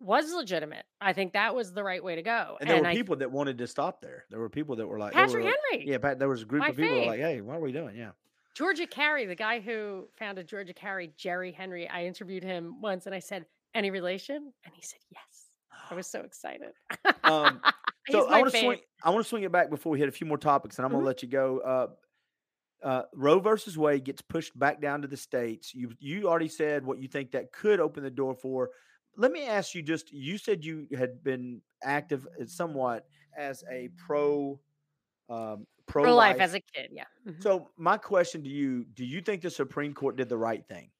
was legitimate. I think that was the right way to go. And there were I, people that wanted to stop there. There were people that were like, Patrick were like- Henry. Yeah, Pat, there was a group of people that were fave. like, "Hey, what are we doing?" Yeah. Georgia Carey, the guy who founded Georgia Carey, Jerry Henry, I interviewed him once and I said, Any relation? And he said, Yes. I was so excited. Um, So I want to swing. I want to swing it back before we hit a few more topics, and I'm Mhm. going to let you go. Uh, uh, Roe versus Wade gets pushed back down to the states. You you already said what you think that could open the door for. Let me ask you just. You said you had been active uh, somewhat as a pro um, pro life as a kid. Yeah. Mhm. So my question to you: Do you think the Supreme Court did the right thing?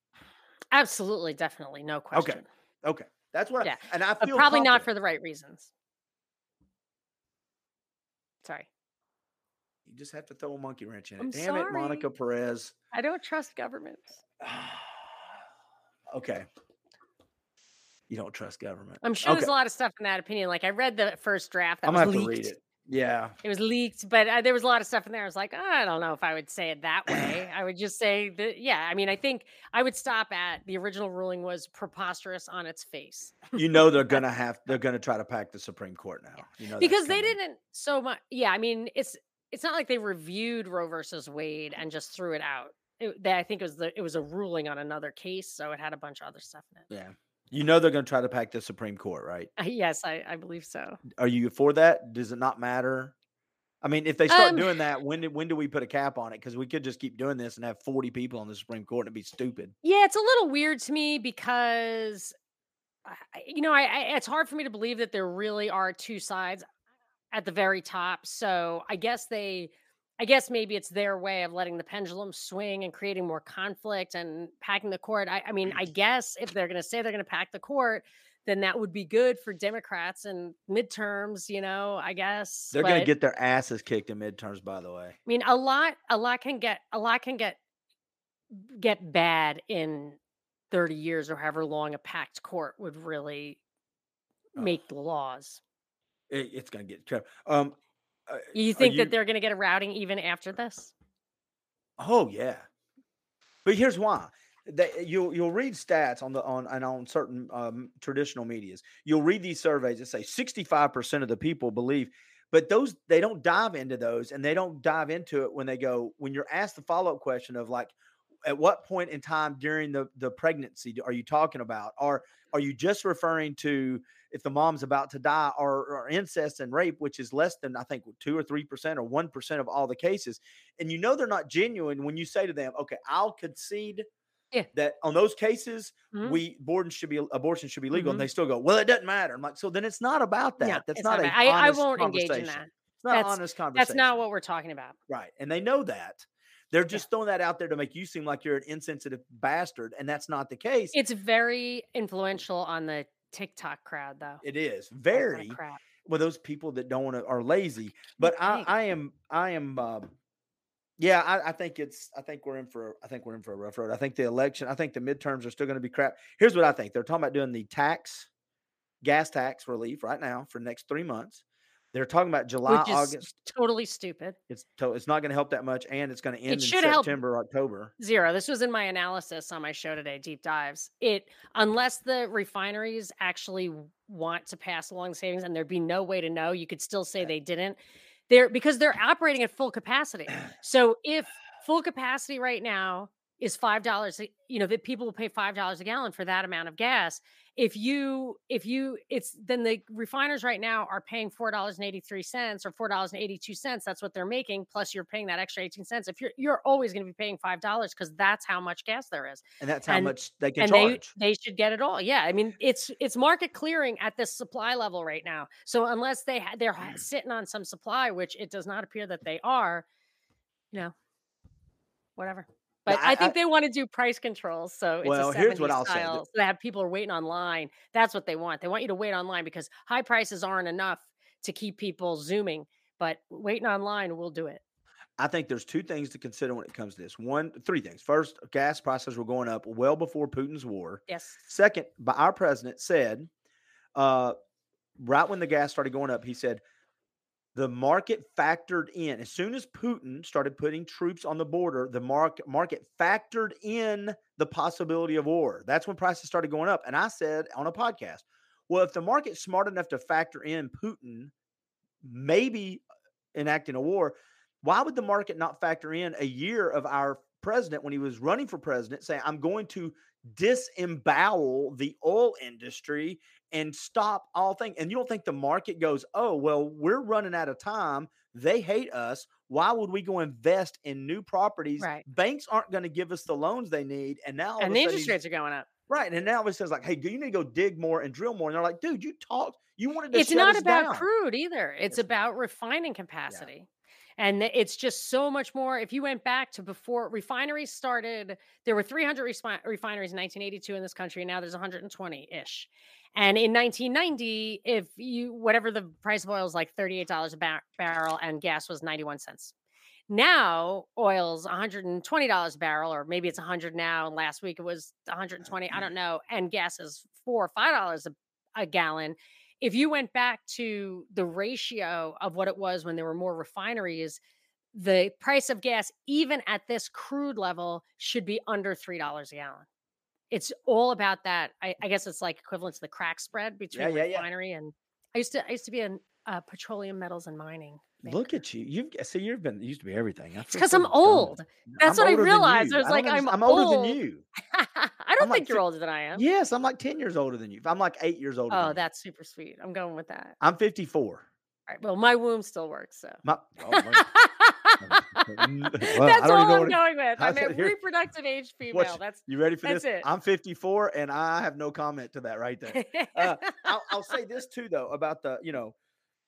Absolutely. Definitely. No question. Okay, Okay. that's what. Yeah, I, and I But feel probably not for the right reasons. Sorry. You just have to throw a monkey wrench in it. I'm Damn it, Monica. Perez. I don't trust governments. okay. You don't trust government. I'm sure Okay. there's a lot of stuff in that opinion. Like I read the first draft that I'm gonna have to read it. Yeah. It was leaked, but uh, there was a lot of stuff in there. I was like, "Oh, I don't know if I would say it that way. I would just say that, yeah. I mean, I think I would stop at the original ruling was preposterous on its face You know they're gonna have they're gonna try to pack the Supreme Court now. You know because they didn't so much. Yeah, I mean, it's it's not like they reviewed Roe versus Wade and just threw it out. It, they, I think it was the it was a ruling on another case, so it had a bunch of other stuff in it. Yeah. You know they're gonna try to pack the Supreme Court, right? yes, I, I believe so. Are you for that? Does it not matter? I mean, if they start Um, doing that, when do, when do we put a cap on it? Because we could just keep doing this and have 40 people on the Supreme Court and it'd be stupid. Yeah, it's a little weird to me because, you know, I, I it's hard for me to believe that there really are two sides at the very top. So I guess they, I guess maybe it's their way of letting the pendulum swing and creating more conflict and packing the court. I, I mean, I guess if they're going to say they're going to pack the court, then that would be good for Democrats and midterms. You know, I guess They're gonna get their asses kicked in midterms, by the way. I mean, a lot, a lot can get, a lot can get, get bad in thirty years or however long a packed court would really make the laws. It, it's gonna get tough. Um, uh, You think you- that they're going to get a routing even after this? Oh yeah, but here's why. They, you'll you'll read stats on the on and on certain um, traditional media's. You'll read these surveys that say 65 percent of the people believe But those they don't dive into those, and they don't dive into it when they go when you're asked the follow up question of like, at what point in time during the the pregnancy are you talking about, or are you just referring to if the mom's about to die, or, or incest and rape, which is less than I think two or three percent or one percent of all the cases, and you know they're not genuine when you say to them, "Okay, I'll concede." Yeah. That on those cases, Mhm. we abortion should be abortion should be legal, Mhm. and they still go, well, it doesn't matter. I'm like, so then it's not about that. No, That's not, not a I- I won't engage in that. It's not an That's- honest conversation. That's not what we're talking about. right, and they know that. They're just throwing that out there to make you seem like you're an insensitive bastard, and that's not the case. It's very influential on the TikTok crowd, though. it is very crap. well. Those people that don't want to are lazy, but I. I am, I am. Um, yeah, I, I think it's. I think we're in for. I think we're in for a rough road. I think the election. I think the midterms are still going to be crap. Here's what I think. They're talking about doing the tax, gas tax relief right now for the next three months. They're talking about July, Which is August. totally stupid. It's to, it's not going to help that much, and it's going to end in should help. September, October. Zero. This was in my analysis on my show today, deep dives. It unless the refineries actually want to pass along savings, and there'd be no way to know. You could still say eh. they didn't. They're because they're operating at full capacity. So if full capacity right now is five dollars, you know that people will pay five dollars a gallon for that amount of gas. If you if you it's then the refiners right now are paying four dollars and eighty three cents or four dollars and eighty two cents. That's what they're making. Plus you're paying that extra eighteen cents. If you're you're always going to be paying five dollars because that's how much gas there is And that's how And- much they can and they charge. they should get it all. Yeah, I mean it's it's market clearing at this supply level right now. So unless they ha- they're sitting on some supply, which it does not appear that they are, you know, whatever. But I- I, think I- they want to do price controls. So it's Well, a here's what 70s I'll say, style, that- so they have people are waiting online. That's what they want. They want you to wait online because high prices aren't enough to keep people zooming. But waiting online will do it. I think there's two things to consider when it comes to this. One, three things. First, gas prices were going up well before Putin's war. Yes. Second, by our president said, uh, right when the gas started going up, he said the market factored in as soon as Putin started putting troops on the border. The market factored in the possibility of war. That's when prices started going up. And I said on a podcast, well, if the market's smart enough to factor in Putin, maybe enacting a war, why would the market not factor in a year of our president when he was running for president saying, I'm going to disembowel the oil industry and stop all things. And you don't think the market goes, oh, well, we're running out of time. They hate us. Why would we go invest in new properties? Right. Banks aren't going to give us the loans they need. And now, And the sudden interest rates are going up. right. And now it says like, hey, you need to go dig more and drill more. And they're like, dude, you talked, you wanted to it's not about down. crude either it's It's not. about refining capacity and it's just so much more if you went back to before refineries started there were 300 respi- refineries in 1982 in this country and now there's 120-ish and in 1990 if you whatever the price of oil is like $38 a bar- barrel and gas was 91 cents. Now oil's $120 a barrel or maybe it's 100 now and last week it was 120 i don't know and gas is four or five dollars a, a gallon if you went back to the ratio of what it was when there were more refineries, the price of gas, even at this crude level, should be under three dollars a gallon. It's all about that. I, I guess it's like equivalent to the crack spread between yeah, yeah. refinery and I used to I used to be in uh, petroleum metals and mining. Look at you. You've see, you've been used to be everything. I because I'm old. That's what I realized. I was don't like, I'm I'm older old. than you. I don't I'm like think you're older than I am. Yes, I'm like 10 years older than you. I'm like eight years older. Oh, than you. that's super sweet. I'm going with that. I'm 54. All right. Well, my womb still works, so. My, oh, Well, That's all I'm what going with. I I'm a here- reproductive age female. What's- That's you ready for That's this? it. I'm 54 and I have no comment to that right there. Uh, I'll, I'll say this too, though, about the you know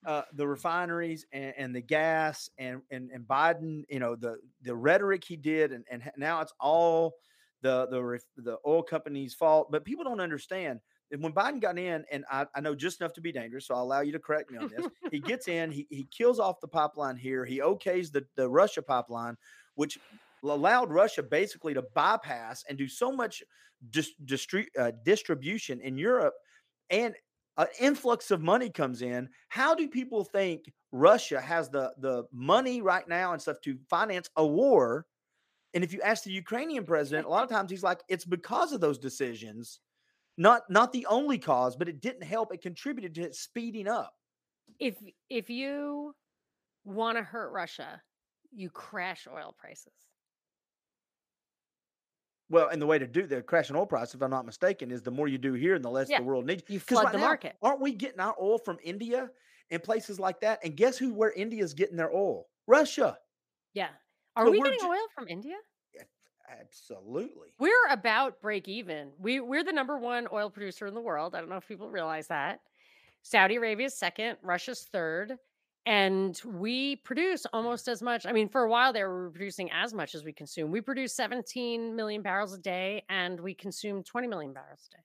uh, the refineries and, and the gas and, and and Biden. You know the the rhetoric he did, and and now it's all the the ref- the oil companies' fault. But people don't understand. that When Biden got in, and I, I know just enough to be dangerous, so I'll allow you to correct me on this. he gets in, he, he kills off the pipeline here. He okays the, the Russia pipeline, which allowed Russia basically to bypass and do so much dis- distri- uh, distribution in Europe. And an influx of money comes in. How do people think Russia has the, the money right now and stuff to finance a war? And if you ask the Ukrainian president, a lot of times he's like, it's because of those decisions, not not the only cause, but it didn't help. It contributed to it speeding up. if if you want to hurt Russia, you crash oil prices. Well, and the way to do the crash in oil price, if I'm not mistaken, is the more you do here and the less Yeah, the world needs. You flood right the now, market. Aren't we getting our oil from India and places like that? And guess who where India's getting their oil? Russia. Yeah. Are So we getting ju- oil from India? Absolutely. We're about break even. We we're the number one oil producer in the world. I don't know if people realize that. Saudi Arabia's second, Russia's third, and we produce almost as much. I mean, for a while there, we were producing as much as we consume. We produce 17 million barrels a day, and we consume 20 million barrels a day.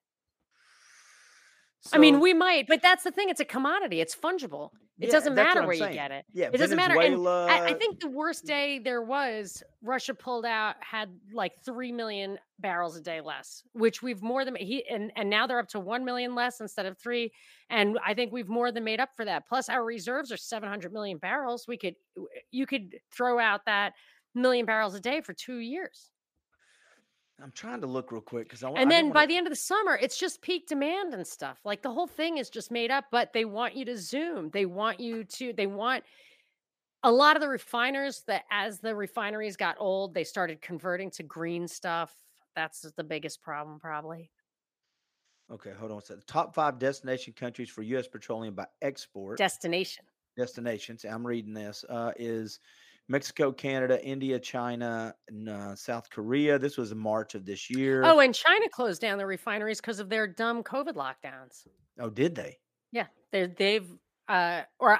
I mean, we might, but that's the thing. It's a commodity. It's fungible. It Yeah, doesn't matter where you get it. Yeah, It doesn't matter. And I, I think the worst day there was Russia pulled out had like three million barrels a day less, which we've more than he and and now they're up to one million less instead of three, and I think we've more than made up for that. Plus, our reserves are seven hundred million barrels. We could you could throw out that million barrels a day for two years, I'm trying to look real quick because I want. and then by the end of the summer, it's just peak demand and stuff. Like the whole thing is just made up. But they want you to zoom. They want you to. They want a lot of the refiners that as the refineries got old, they started converting to green stuff. That's the biggest problem, probably. okay, hold on a the Top five destination countries for U.S. petroleum by export Destination. destinations. I'm reading this. Uh, is Mexico, Canada, India, China, and uh, South Korea. This was March of this year. Oh, and China closed down their refineries because of their dumb COVID lockdowns. oh, did they? Yeah, they they've uh or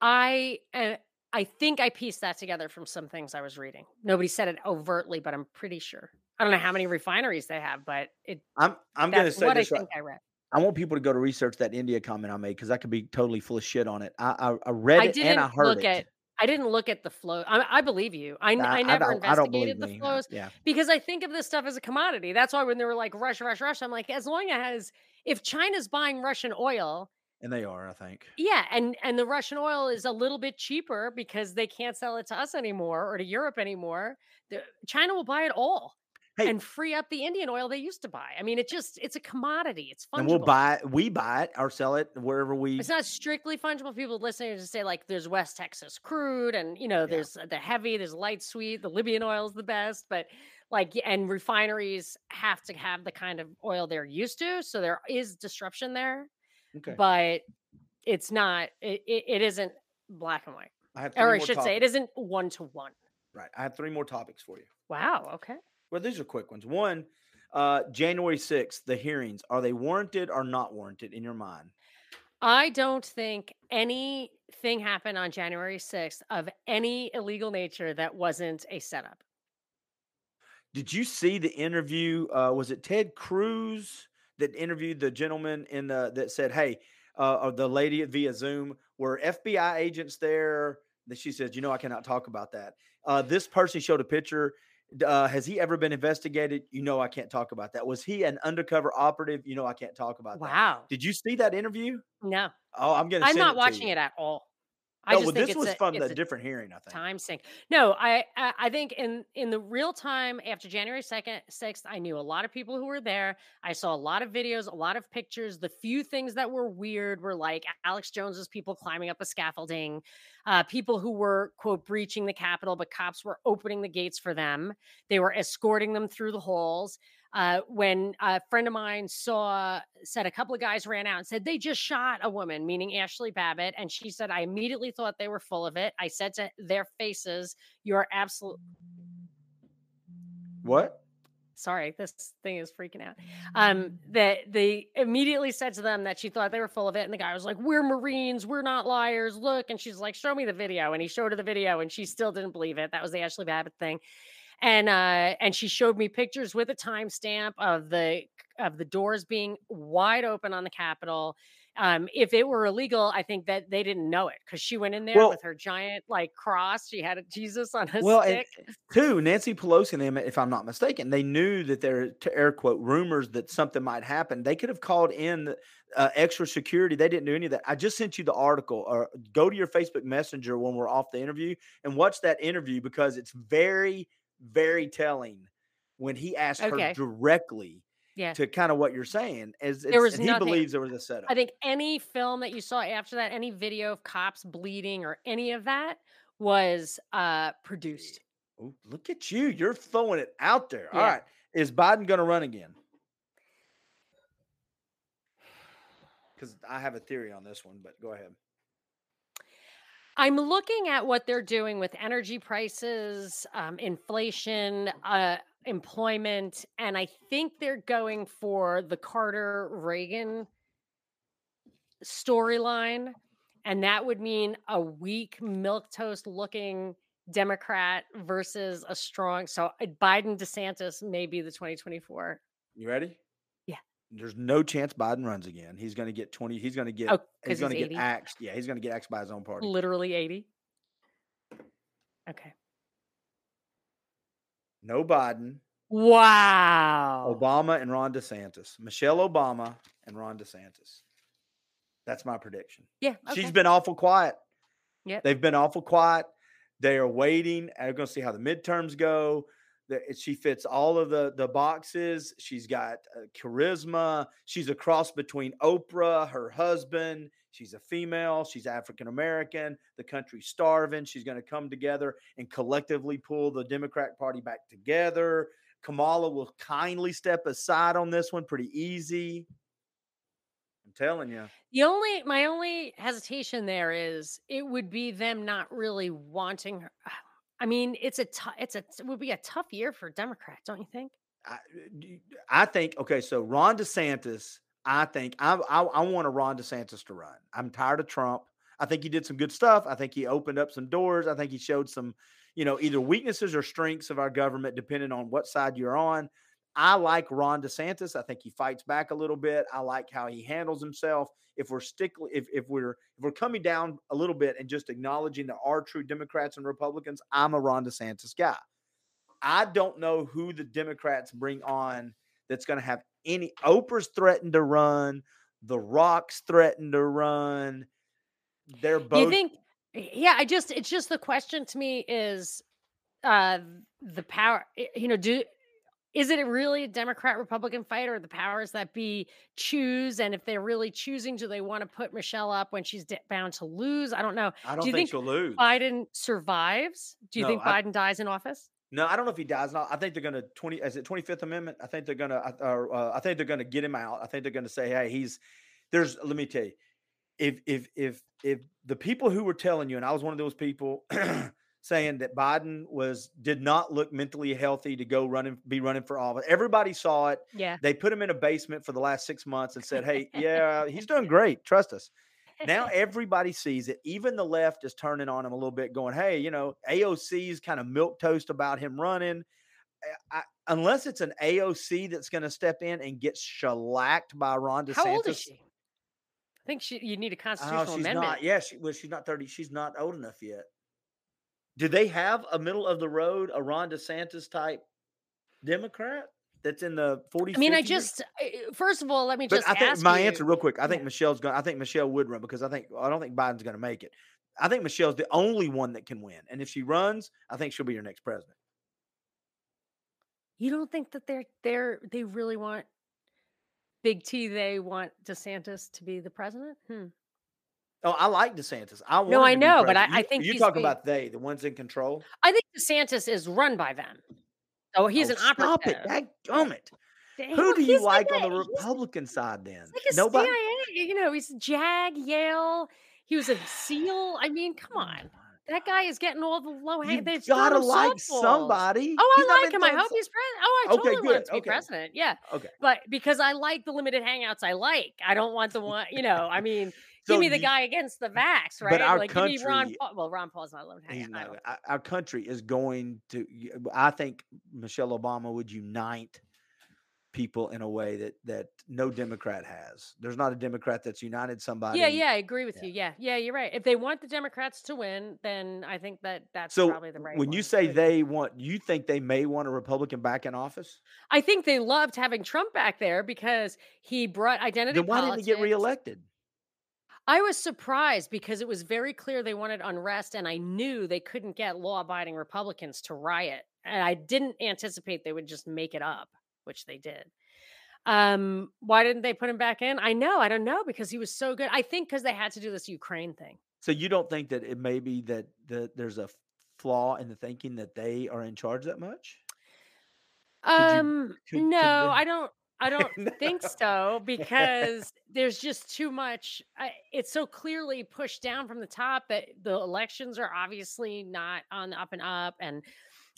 I uh, I think I pieced that together from some things I was reading. Nobody said it overtly, but I'm pretty sure. I don't know how many refineries they have, but it I'm I'm going to say what I right. think I read. I want people to go to research that India comment I made because I could be totally full of shit on it. I I, I read I it and I heard look it. at I didn't look at the flow. I, I believe you. I, never I don't investigated the flows Yeah. because I think of this stuff as a commodity. That's why when they were like rush, rush, rush, I'm like, as long as if China's buying Russian oil, And they are, I think. yeah, and and the Russian oil is a little bit cheaper because they can't sell it to us anymore or to Europe anymore. The, China will buy it all Hey. and free up the Indian oil they used to buy. I mean, it just it's a commodity. It's fungible. And we'll buy it, we buy it or sell it wherever we. It's not strictly fungible. People listening to say like there's West Texas crude, and you know Yeah. there's the heavy, there's light sweet. The Libyan oil is the best, but like and refineries have to have the kind of oil they're used to, so there is disruption there, Okay. but it's not. It, it, isn't black and white, I have or I should say, it topics. isn't one to one. Right. I have three more topics for you. Wow. Okay. Well, these are quick ones. One, uh, January 6th, the hearings. Are they warranted or not warranted in your mind? I don't think anything happened on January 6th of any illegal nature that wasn't a setup. Did you see the interview? Uh, was it Ted Cruz that interviewed the gentleman in the that said, "Hey, uh, or the lady via Zoom were FBI agents there?" That she says, "You know, I cannot talk about that." Uh, this person showed a picture. Uh, has he ever been investigated? You know, I can't talk about that. Was he an undercover operative? You know, I can't talk about that. Wow. Did you see that interview? No. Oh, I'm gonna. I'm not it watching it at all. I No, just well, think this it's was a, from it's the a different hearing. I think. time sink. No, I I I think in in the real time after January second, sixth, I knew a lot of people who were there. I saw a lot of videos, a lot of pictures. The few things that were weird were like Alex Jones's people climbing up a scaffolding, uh, people who were quote breaching the Capitol, but cops were opening the gates for them. They were escorting them through the halls. Uh, when a friend of mine saw said a couple of guys ran out and said they just shot a woman, meaning Ashli Babbitt, and she said I immediately thought they were full of it. I said to their faces, "You're absolute." What? Sorry, this thing is freaking out. Um, that they immediately said to them that she thought they were full of it, and the guy was like, "We're Marines, we're not liars. Look," and she's like, "Show me the video," and he showed her the video, and she still didn't believe it. That was the Ashli Babbitt thing and uh and she showed me pictures with a timestamp of the of the doors being wide open on the capitol um if it were illegal i think that they didn't know it because she went in there Well- with her giant like cross she had a jesus on a Well, stick two, Nancy Pelosi and them, if I'm not mistaken, they knew that there, to air quote, rumors that something might happen. They could have called in uh, extra security. They didn't do any of that. I just sent you the article. Or go to your Facebook Messenger when we're off the interview and watch that interview because it's very, very telling when he asked Okay. her directly. Yeah. to kind of what you're saying. Is There was he believes there was a setup. I think any film that you saw after that, any video of cops bleeding or any of that was uh produced. Ooh, look at you. You're throwing it out there. All Yeah. right. Is Biden going to run again? Because I have a theory on this one, but go ahead. I'm looking at what they're doing with energy prices, um, inflation, uh, employment, and I think they're going for the Carter Reagan storyline. And that would mean a weak, milk toast looking Democrat versus a strong. So uh, Biden DeSantis may be the 2024. You ready? There's no chance Biden runs again. He's going to get 20. He's going to get, Oh, he's going to get axed. Yeah. He's going to get axed by his own party. Literally 80. Okay. No Biden, Wow. Obama, and Ron DeSantis. Michelle Obama and Ron DeSantis. That's my prediction. Yeah. she's been awful quiet. Yeah. They've been awful quiet. They are waiting. They're going to see how the midterms go. She fits all of the the boxes. She's got uh, charisma. She's a cross between Oprah, her husband. She's a female. She's African American. The country's starving. She's going to come together and collectively pull the Democrat Party back together. Kamala will kindly step aside on this one, pretty easy. I'm telling you. The only my only hesitation there is it would be them not really wanting her. I mean, it's a tou- it's a it would be a tough year for Democrats, don't you think? Uh, I think okay. So Ron DeSantis, I think I, I I want a Ron DeSantis to run. I'm tired of Trump. I think he did some good stuff. I think he opened up some doors. I think he showed some, you know, either weaknesses or strengths of our government, depending on what side you're on. I like Ron DeSantis. I think he fights back a little bit. I like how he handles himself. If we're stickly, if if we're if we're coming down a little bit and just acknowledging there are true Democrats and Republicans, I'm a Ron DeSantis guy. I don't know who the Democrats bring on that's going to have any. Oprah's threatened to run. The Rock's threatened to run. They're both. You think? Yeah, I just it's just the question to me is uh the power. You know, do is it really a Democrat Republican fight or the powers that be choose? And if they're really choosing, do they want to put Michelle up when she's bound to lose? I don't know. I don't you think, think she'll lose. Biden survives? Do you No, think I- Biden dies in office? No, I don't know if he dies. No, I think they're going to twenty. Is it Twenty Fifth Amendment? I think they're going to. Uh, uh, I think they're going to get him out. I think they're going to say, "Hey, he's." There's. Let me tell you, if if if if the people who were telling you, and I was one of those people, saying that Biden was did not look mentally healthy to go running, be running for office. Everybody saw it. Yeah. They put him in a basement for the last six months and said, "Hey, yeah, he's doing great. Trust us." Now everybody sees it. Even the left is turning on him a little bit, going, "Hey, you know, AOC is kind of milk toast about him running." I, unless it's an AOC that's going to step in and get shellacked by Ron DeSantis. How old is she? I think she. You need a Oh, constitutional she's amendment. not. Yeah, she, well, she's not thirty. She's not old enough yet. Do they have a middle of the road, a Ron DeSantis type Democrat that's in the 40s? I mean, I just first of all, let me But just I think my you, answer, real quick, I think Yeah. Michelle's going. I think Michelle would run because I think I don't think Biden's going to make it. I think Michelle's the only one that can win, and if she runs, I think she'll be your next president. You don't think that they're they're they really want Big T? They want DeSantis to be the president? Hmm. Oh, I like DeSantis. I want No, I know, but I- I think you he's talk being- about they, the ones in control. I think DeSantis is run by them. So he's Oh, an stop operative. it! Dadgummit. Dang, Who do you he's like like on a- the he's Republican side? Then like a nobody. CIA. You know, he's Jag Yale. He was a SEAL. I mean, come oh on. That guy is getting all the low You hang. They've gotta like softballs. somebody. Oh, I not like him. I hope so- he's president. Oh, I Okay, totally want him to be okay. president. Yeah. Okay. But because I like the limited hangouts I like, I don't want the one, you know, I mean, So give me the guy against the vax, right? But our like, give me Ron Paul. Well, Ron Paul's not a limited He's not, our- our country is going to. I think Michelle Obama would unite people in a way that that no Democrat has. There's not a Democrat that's united somebody. Yeah, yeah, I agree with Yeah. you. Yeah, yeah, you're right. If they want the Democrats to win, then I think that that's So probably the right when you say they want, you think they may want a Republican back in office? I think they loved having Trump back there because he brought identity Then why didn't he get reelected? I was surprised because it was very clear they wanted unrest, and I knew they couldn't get law abiding Republicans to riot. And I didn't anticipate they would just make it up, which they did. Um, why didn't they put him back in? I know, I don't know because he was so good. I think because they had to do this Ukraine thing. So you don't think that it may be that the, there's a flaw in the thinking that they are in charge that much? Could you um, could, no, could I don't. I don't no. think so because there's just too much. I, it's so clearly pushed down from the top that the elections are obviously not on the up and up, and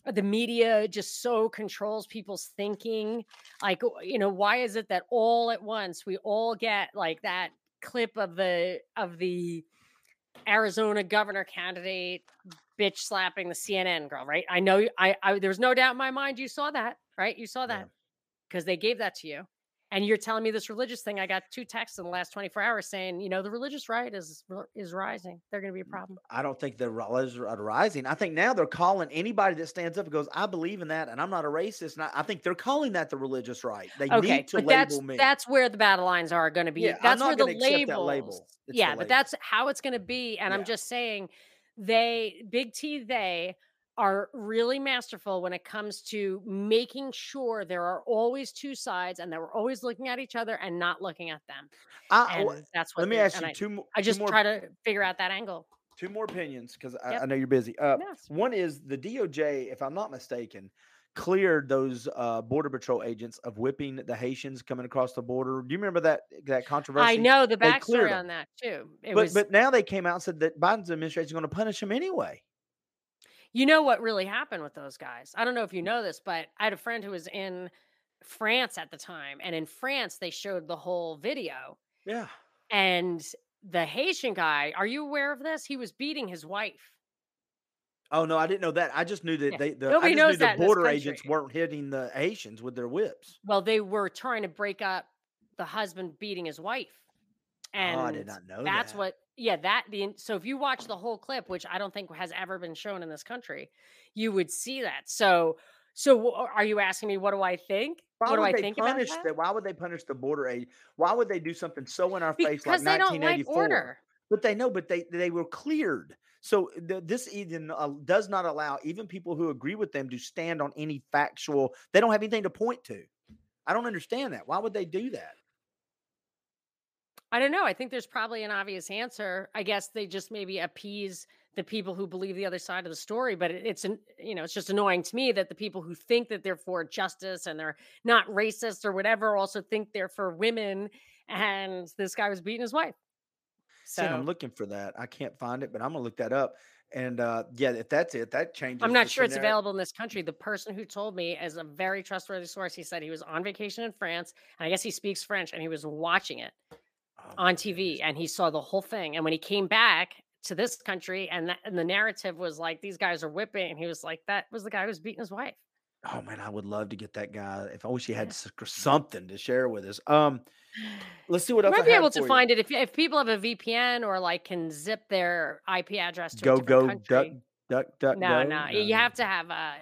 the media just so controls people's thinking. Like, you know, why is it that all at once we all get like that clip of the of the Arizona governor candidate bitch slapping the CNN girl, right? I know I, I there's no doubt in my mind you saw that, right? You saw that because they gave that to you. And you're telling me this religious thing i got two texts in the last 24 hours saying you know the religious right is is rising. They're going to be a mm-hmm. problem. I don't think the religious are rising i think now they're calling anybody that stands up and goes i believe in that and i'm not a racist and i, I think they're calling that the religious right. They okay, need to label that's, me. that's where the battle lines are going to be. Yeah, that's where the labels label. yeah but that's how it's going to be and yeah. i'm just saying they big t they are really masterful when it comes to making sure there are always two sides and that we're always looking at each other and not looking at them. I, and that's what. Let me ask you I, two more. I just more, try to figure out that angle. Two more opinions because yep. I, I, know you're busy. Uh, yes. One is the DOJ, if I'm not mistaken, cleared those uh, border patrol agents of whipping the Haitians coming across the border. Do you remember that that controversy? I know the backstory on that too. It but was... but now they came out and said that Biden's administration is going to punish them anyway. You know what really happened with those guys? I don't know if you mm. know this, but I had a friend who was in France at the time, and in France they showed the whole video. Yeah. And the Haitian guy, are you aware of this? He was beating his wife. Oh no, I didn't know that. I just knew that yeah. they the, Nobody knows that the border agents weren't hitting the Haitians with their whips. Well, they were trying to break up the husband beating his wife. And oh, I did not know that's that. what yeah, that the so if you watch the whole clip, which I don't think has ever been shown in this country, you would see that. So so are you asking me what do I think? Why what do I think punish about that? Why would they punish the border aid? Why would they do something so in our face like 1984? Like but they know, but they they were cleared. So the, this even uh, does not allow even people who agree with them to stand on any factual. They don't have anything to point to. I don't understand that. Why would they do that? I don't know. I think there's probably an obvious answer. I guess they just maybe appease the people who believe the other side of the story, but it's an you know, it's just annoying to me that the people who think that they're for justice and they're not racist or whatever also think they're for women and this guy was beating his wife. So See, I'm looking for that. I can't find it, but I'm gonna look that up. And uh, yeah, if that's it, that changes. I'm not sure it's available in this country. The person who told me is a very trustworthy source. He said he was on vacation in France, and I guess he speaks French, and he was watching it on TV and he saw the whole thing. And when he came back to this country and, that, and the narrative was like, these guys are whipping, and he was like, that was the guy who was beating his wife. Oh man, I would love to get that guy. If I wish he had something to share with us. Um, let's see what else. You might be able to find it if if people have a VPN or like can zip their IP address to go go country. duck duck duck. No, go. no, you have to have a.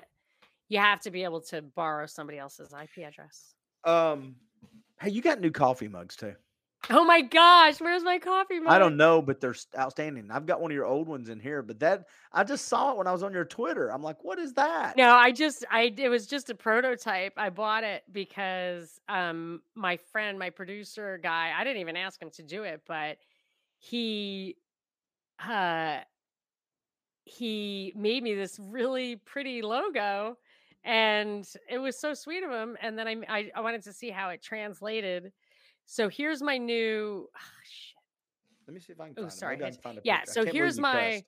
You have to be able to borrow somebody else's IP address. Um, hey, you got new coffee mugs too. Oh my gosh, where's my coffee mug? I don't know, but they're outstanding. I've got one of your old ones in here, but that I just saw it when I was on your Twitter. I'm like, what is that? No, I just I it was just a prototype. I bought it because um my friend, my producer guy, I didn't even ask him to do it, but he uh he made me this really pretty logo and it was so sweet of him and then I I, I wanted to see how it translated so here's my new. Oh, shit. Let me see if I can. Oh, sorry. Yeah. So here's my.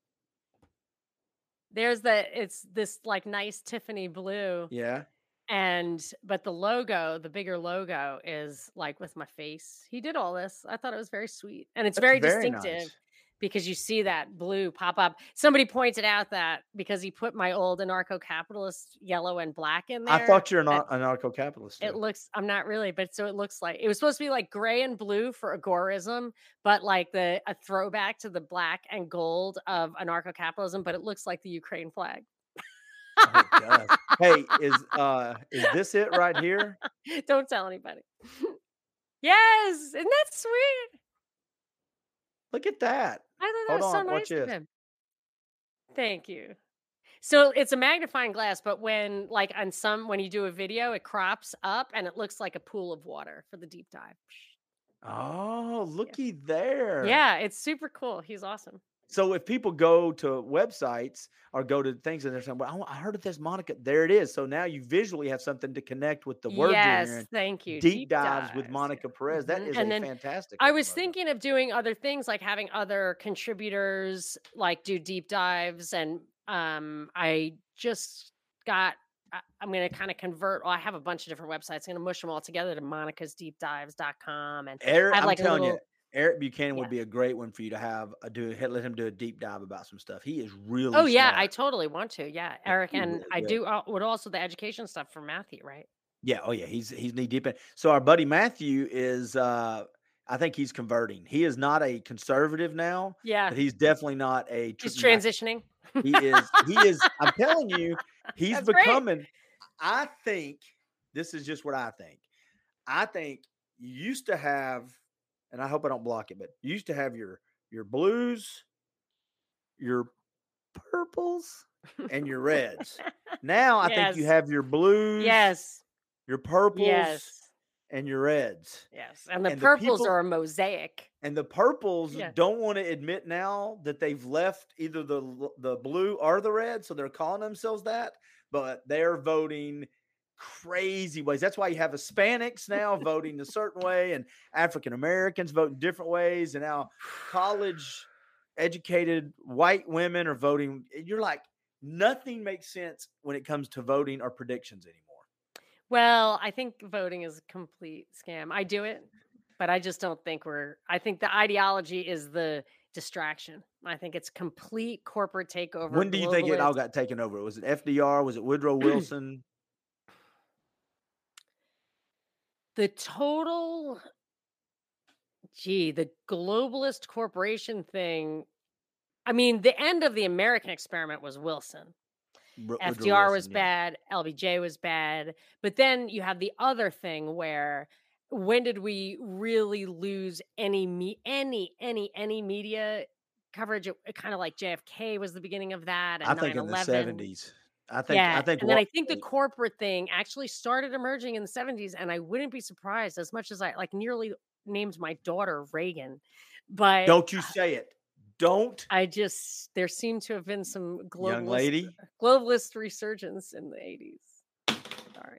There's the. It's this like nice Tiffany blue. Yeah. And but the logo, the bigger logo, is like with my face. He did all this. I thought it was very sweet, and it's very, very, distinctive. Nice because you see that blue pop up. Somebody pointed out that because he put my old anarcho capitalist yellow and black in there. I thought you're an anarcho capitalist. It looks, I'm not really, but so it looks like it was supposed to be like gray and blue for agorism, but like the a throwback to the black and gold of anarcho capitalism, but it looks like the Ukraine flag. oh, hey, is uh is this it right here? Don't tell anybody. yes, isn't that sweet? Look at that. I thought that Hold was on, so nice of him. Thank you. So it's a magnifying glass, but when like on some when you do a video, it crops up and it looks like a pool of water for the deep dive. Oh, looky there. Yeah, it's super cool. He's awesome. So if people go to websites or go to things and they're saying, "Well, I heard of this Monica," there it is. So now you visually have something to connect with the word Yes, thank you. Deep, dives, with dives, yeah. Monica Perez. That Mhm. is And a fantastic. I was thinking of doing other things like having other contributors like do deep dives and um I just got I'm going to kind of convert. Well, I have a bunch of different websites. I'm going to mush them all together to monicasdeepdives.com and I have I'm like a telling you, little Eric Buchanan Yeah. would be a great one for you to have a do. Let him do a deep dive about some stuff. He is really. Oh yeah, I totally want to. Yeah, Yeah, Eric he's and really I good. do uh, would also the education stuff for Matthew, right? Yeah. Oh yeah. He's he's knee deep in. So our buddy Matthew is. uh I think he's converting. He is not a conservative now, Yeah, but he's definitely not a. he's transitioning. He is. He is. I'm telling you, he's That's great. becoming. I think this is just what I think. I think you used to have, and I hope I don't block it, but you used to have your your blues, your purples, and your reds. Now I think you have your blues, Yes, your purples, yes, and your reds. yes. And the And the purples people- are a mosaic. And the purples Yeah. don't want to admit now that they've left either the the blue or the red, so they're calling themselves that. But they're voting crazy ways. That's why you have Hispanics now voting a certain way, and African Americans voting different ways, and now college educated white women are voting. You're like, nothing makes sense when it comes to voting or predictions anymore. Well, I think voting is a complete scam. I do it, but I just don't think we're. I think the ideology is the distraction. I think it's complete corporate takeover. When do you think it all got taken over? Was it FDR? Was it Woodrow Wilson? The total gee the globalist corporation thing i mean the end of the american experiment was wilson Woodrow fdr was yeah. bad lbj was bad but then you have the other thing where when did we really lose any me any any any media coverage It kind of like jfk was the beginning of that and I think in the 9/11. I think. yeah, I think. and then I think the corporate thing actually started emerging in the 70s, and I wouldn't be surprised as much as I like nearly named my daughter Reagan. But Don't you uh, say it. Don't, I just there seemed to have been some globalist, young lady. globalist resurgence in the 80s. Sorry.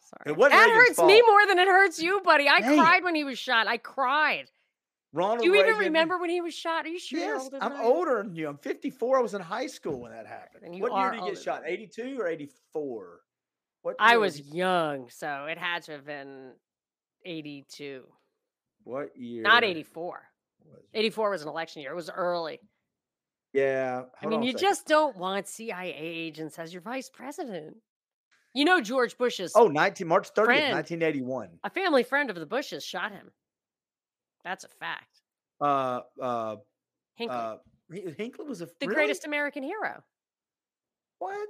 Sorry. That hurts me more than it hurts you, buddy. I Dang it. cried when he was shot. I cried. Ronald Do you even remember when he was shot? Are you sure? Yes, I'm I older than you. I'm 54. I was in high school when that happened. You what year did he get shot? 82 or 84? What I was he- young, so it had to have been 82. What year? Not 84. was 84 was an election year. It was early. Yeah. I mean, you second. just don't want CIA agents as your vice president. You know, George Bush's Oh, 19 March 30th, friend. 1981. a family friend of the Bushes shot him. That's a fact. Uh, uh, Hinckley, uh, Hinckley was a the really? greatest American hero. What?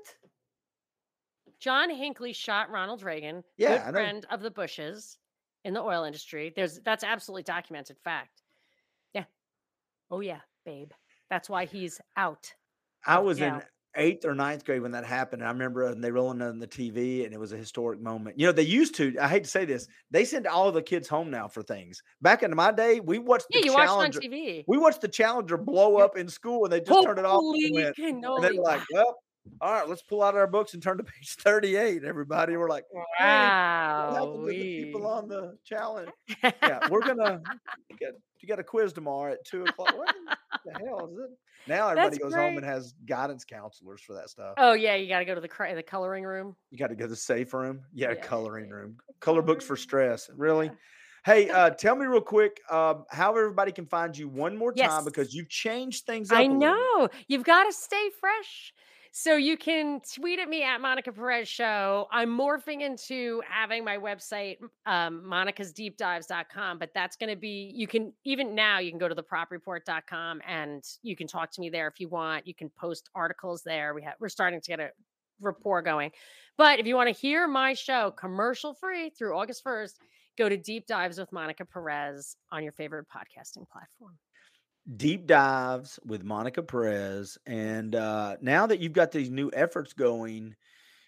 John Hinckley shot Ronald Reagan, Yeah, good friend of the Bushes in the oil industry. There's that's absolutely documented fact. Yeah. Oh yeah, babe. That's why he's out. I was in eighth or ninth grade when that happened. and I remember and they rolling on the TV and it was a historic moment. You know, they used to, I hate to say this, they send all the kids home now for things. Back in my day, we watched the Yeah, you watched Challenger. on TV. We watched the Challenger blow up in school and they just turned it off. And, went, and they were like, well, all right, let's pull out our books and turn to page 38. Everybody, we're like, Wow. the people on the challenge? Yeah, we're gonna you got, you got a quiz tomorrow at two o'clock. What the hell is it? Now everybody goes home and has guidance counselors for that stuff. Oh yeah, you got to go to the the coloring room. You got to go to the safe room. Yeah, Yeah, coloring room. Color books for stress. Really? Yeah. Hey, uh, tell me real quick um, how everybody can find you one more time Yes. because you've changed things up. I know you've got to stay fresh. So you can tweet at me at Monica Perez Show. I'm morphing into having my website, um, monicasdeepdives.com, but that's going to be, you can, even now, you can go to thepropreport.com and you can talk to me there if you want. You can post articles there. We have, we're starting to get a rapport going. But if you want to hear my show commercial free through August 1st, go to Deep Dives with Monica Perez on your favorite podcasting platform. Deep dives with Monica Perez. And uh, now that you've got these new efforts going,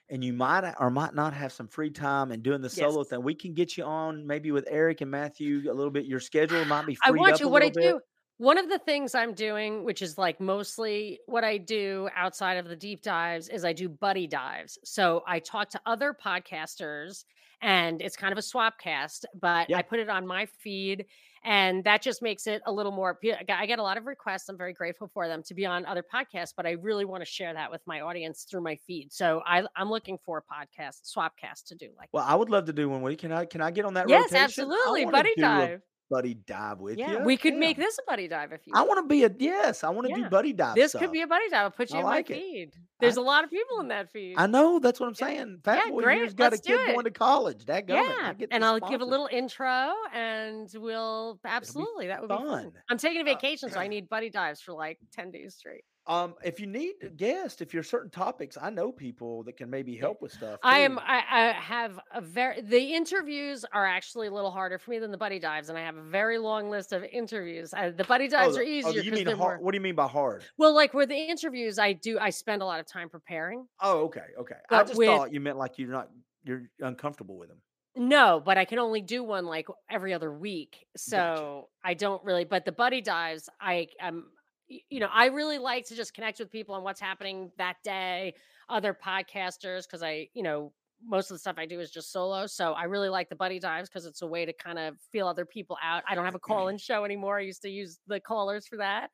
and you might or might not have some free time and doing the solo Yes. thing, we can get you on maybe with Eric and Matthew a little bit. Your schedule might be fine. I want you. What I bit. do, one of the things I'm doing, which is like mostly what I do outside of the deep dives, is I do buddy dives. So I talk to other podcasters and it's kind of a swap cast, but Yeah. I put it on my feed and that just makes it a little more. I get- a lot of requests. I'm very grateful for them to be on other podcasts, but I really want to share that with my audience through my feed. So I, I'm looking for a podcast, swapcast to do like Well, I would love to do one you. Can I can I get on that Yes, rotation? Absolutely. Buddy dive. Buddy dive with Yeah, you. we could make this a buddy dive if you I want. to be a yes. I want to Yeah. do buddy dive This stuff. could be a buddy dive. I'll put you I in like my it. feed. There's a lot of people in that feed. I know that's what I'm saying. Fat Yeah, boy great. here's got Let's a kid going to college. That yeah, and I'll give a little intro, and we'll absolutely that would be fun. fun. I'm taking a Uh, vacation, so I need buddy dives for like ten days straight. Um, if you need a guest, if you're certain topics, I know people that can maybe help with stuff. I am. I, I have a very. The interviews are actually a little harder for me than the buddy dives, and I have a very long list of interviews. Uh, the buddy Oh, dives the- are oh, easier you mean hard? more. What do you mean by hard? Well, like with the interviews, I do. I spend a lot of time preparing. Oh, okay, okay. I just with- thought you meant like you're not you're uncomfortable with them. No, but I can only do one like every other week. So I don't really, but the buddy dives, I am, you know, I really like to just connect with people on what's happening that day, other podcasters, because I, you know, most of the stuff I do is just solo. So I really like the buddy dives because it's a way to kind of feel other people out. I don't have a mm-hmm. call in show anymore. I used to use the callers for that.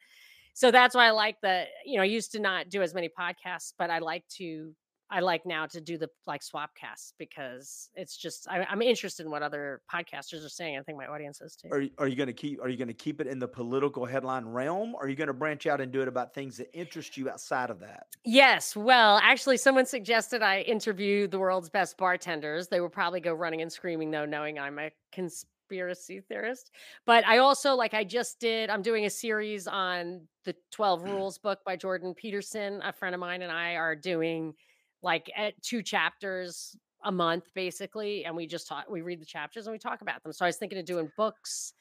So that's why I like the, you know, I used to not do as many podcasts, but I like to I like now to do the like swap casts because it's just I, I'm interested in what other podcasters are saying. I think my audience is too. Are you, are you going to keep are you going to keep it in the political headline realm? Or are you going to branch out and do it about things that interest you outside of that? Yes, well, actually, someone suggested I interview the world's best bartenders. They will probably go running and screaming though, knowing I'm a conspiracy theorist. But I also like I just did. I'm doing a series on the 12 mm. Rules book by Jordan Peterson. A friend of mine and I are doing like at two chapters a month basically and we just talk we read the chapters and we talk about them so i was thinking of doing books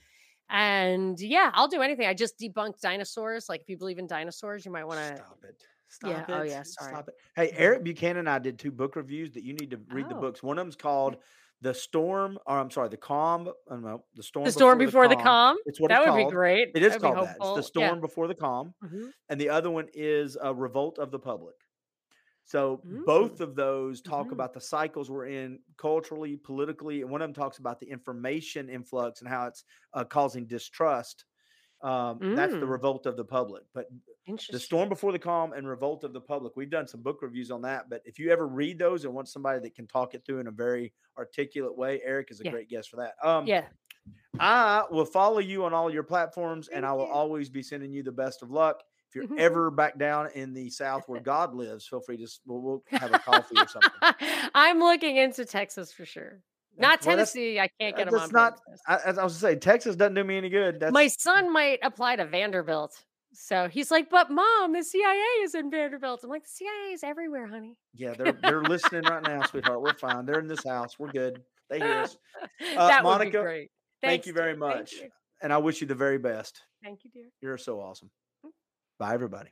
and yeah i'll do anything i just debunked dinosaurs like if you believe in dinosaurs you might want to Stop it. Stop Yeah, oh, it. oh, yeah, sorry. Stop it. Hey, mm-hmm. Eric Buchanan and I did two book reviews that you need to read the Oh. books. One of them's called The Storm, or I'm sorry, The Calm. Oh, no, The Storm the storm before the calm It's what that it's would be great It is That'd called that. It's. The Storm Before the Calm. Yeah. Mhm. and the other one is a revolt of the public so both Mm. of those talk Mhm. about the cycles we're in culturally politically and one of them talks about the information influx and how it's uh, causing distrust um, that's the Mm. revolt of the public but the storm before the calm and revolt of the public we've done some book reviews on that but if you ever read those and want somebody that can talk it through in a very articulate way eric is a Yeah. great guest for that um, yeah I will follow you on all your platforms, and I will you. always be sending you the best of luck. If you're Mhm. ever back down in the South where God lives, feel free to we'll, we'll have a coffee or something. i'm looking into texas for sure not Well, tennessee i can't get uh, them on not-. I, as I was saying, Texas doesn't do me any good. That's my son might apply to vanderbilt so he's like but mom the cia is in vanderbilt i'm like the cia is everywhere honey yeah, they're they're listening right now, sweetheart. We're fine. They're in this house. We're good. They hear us. that would be Monica, great thank you very. Much. you. And I wish you the very best. Thank you, dear. You're so awesome. Bye, everybody.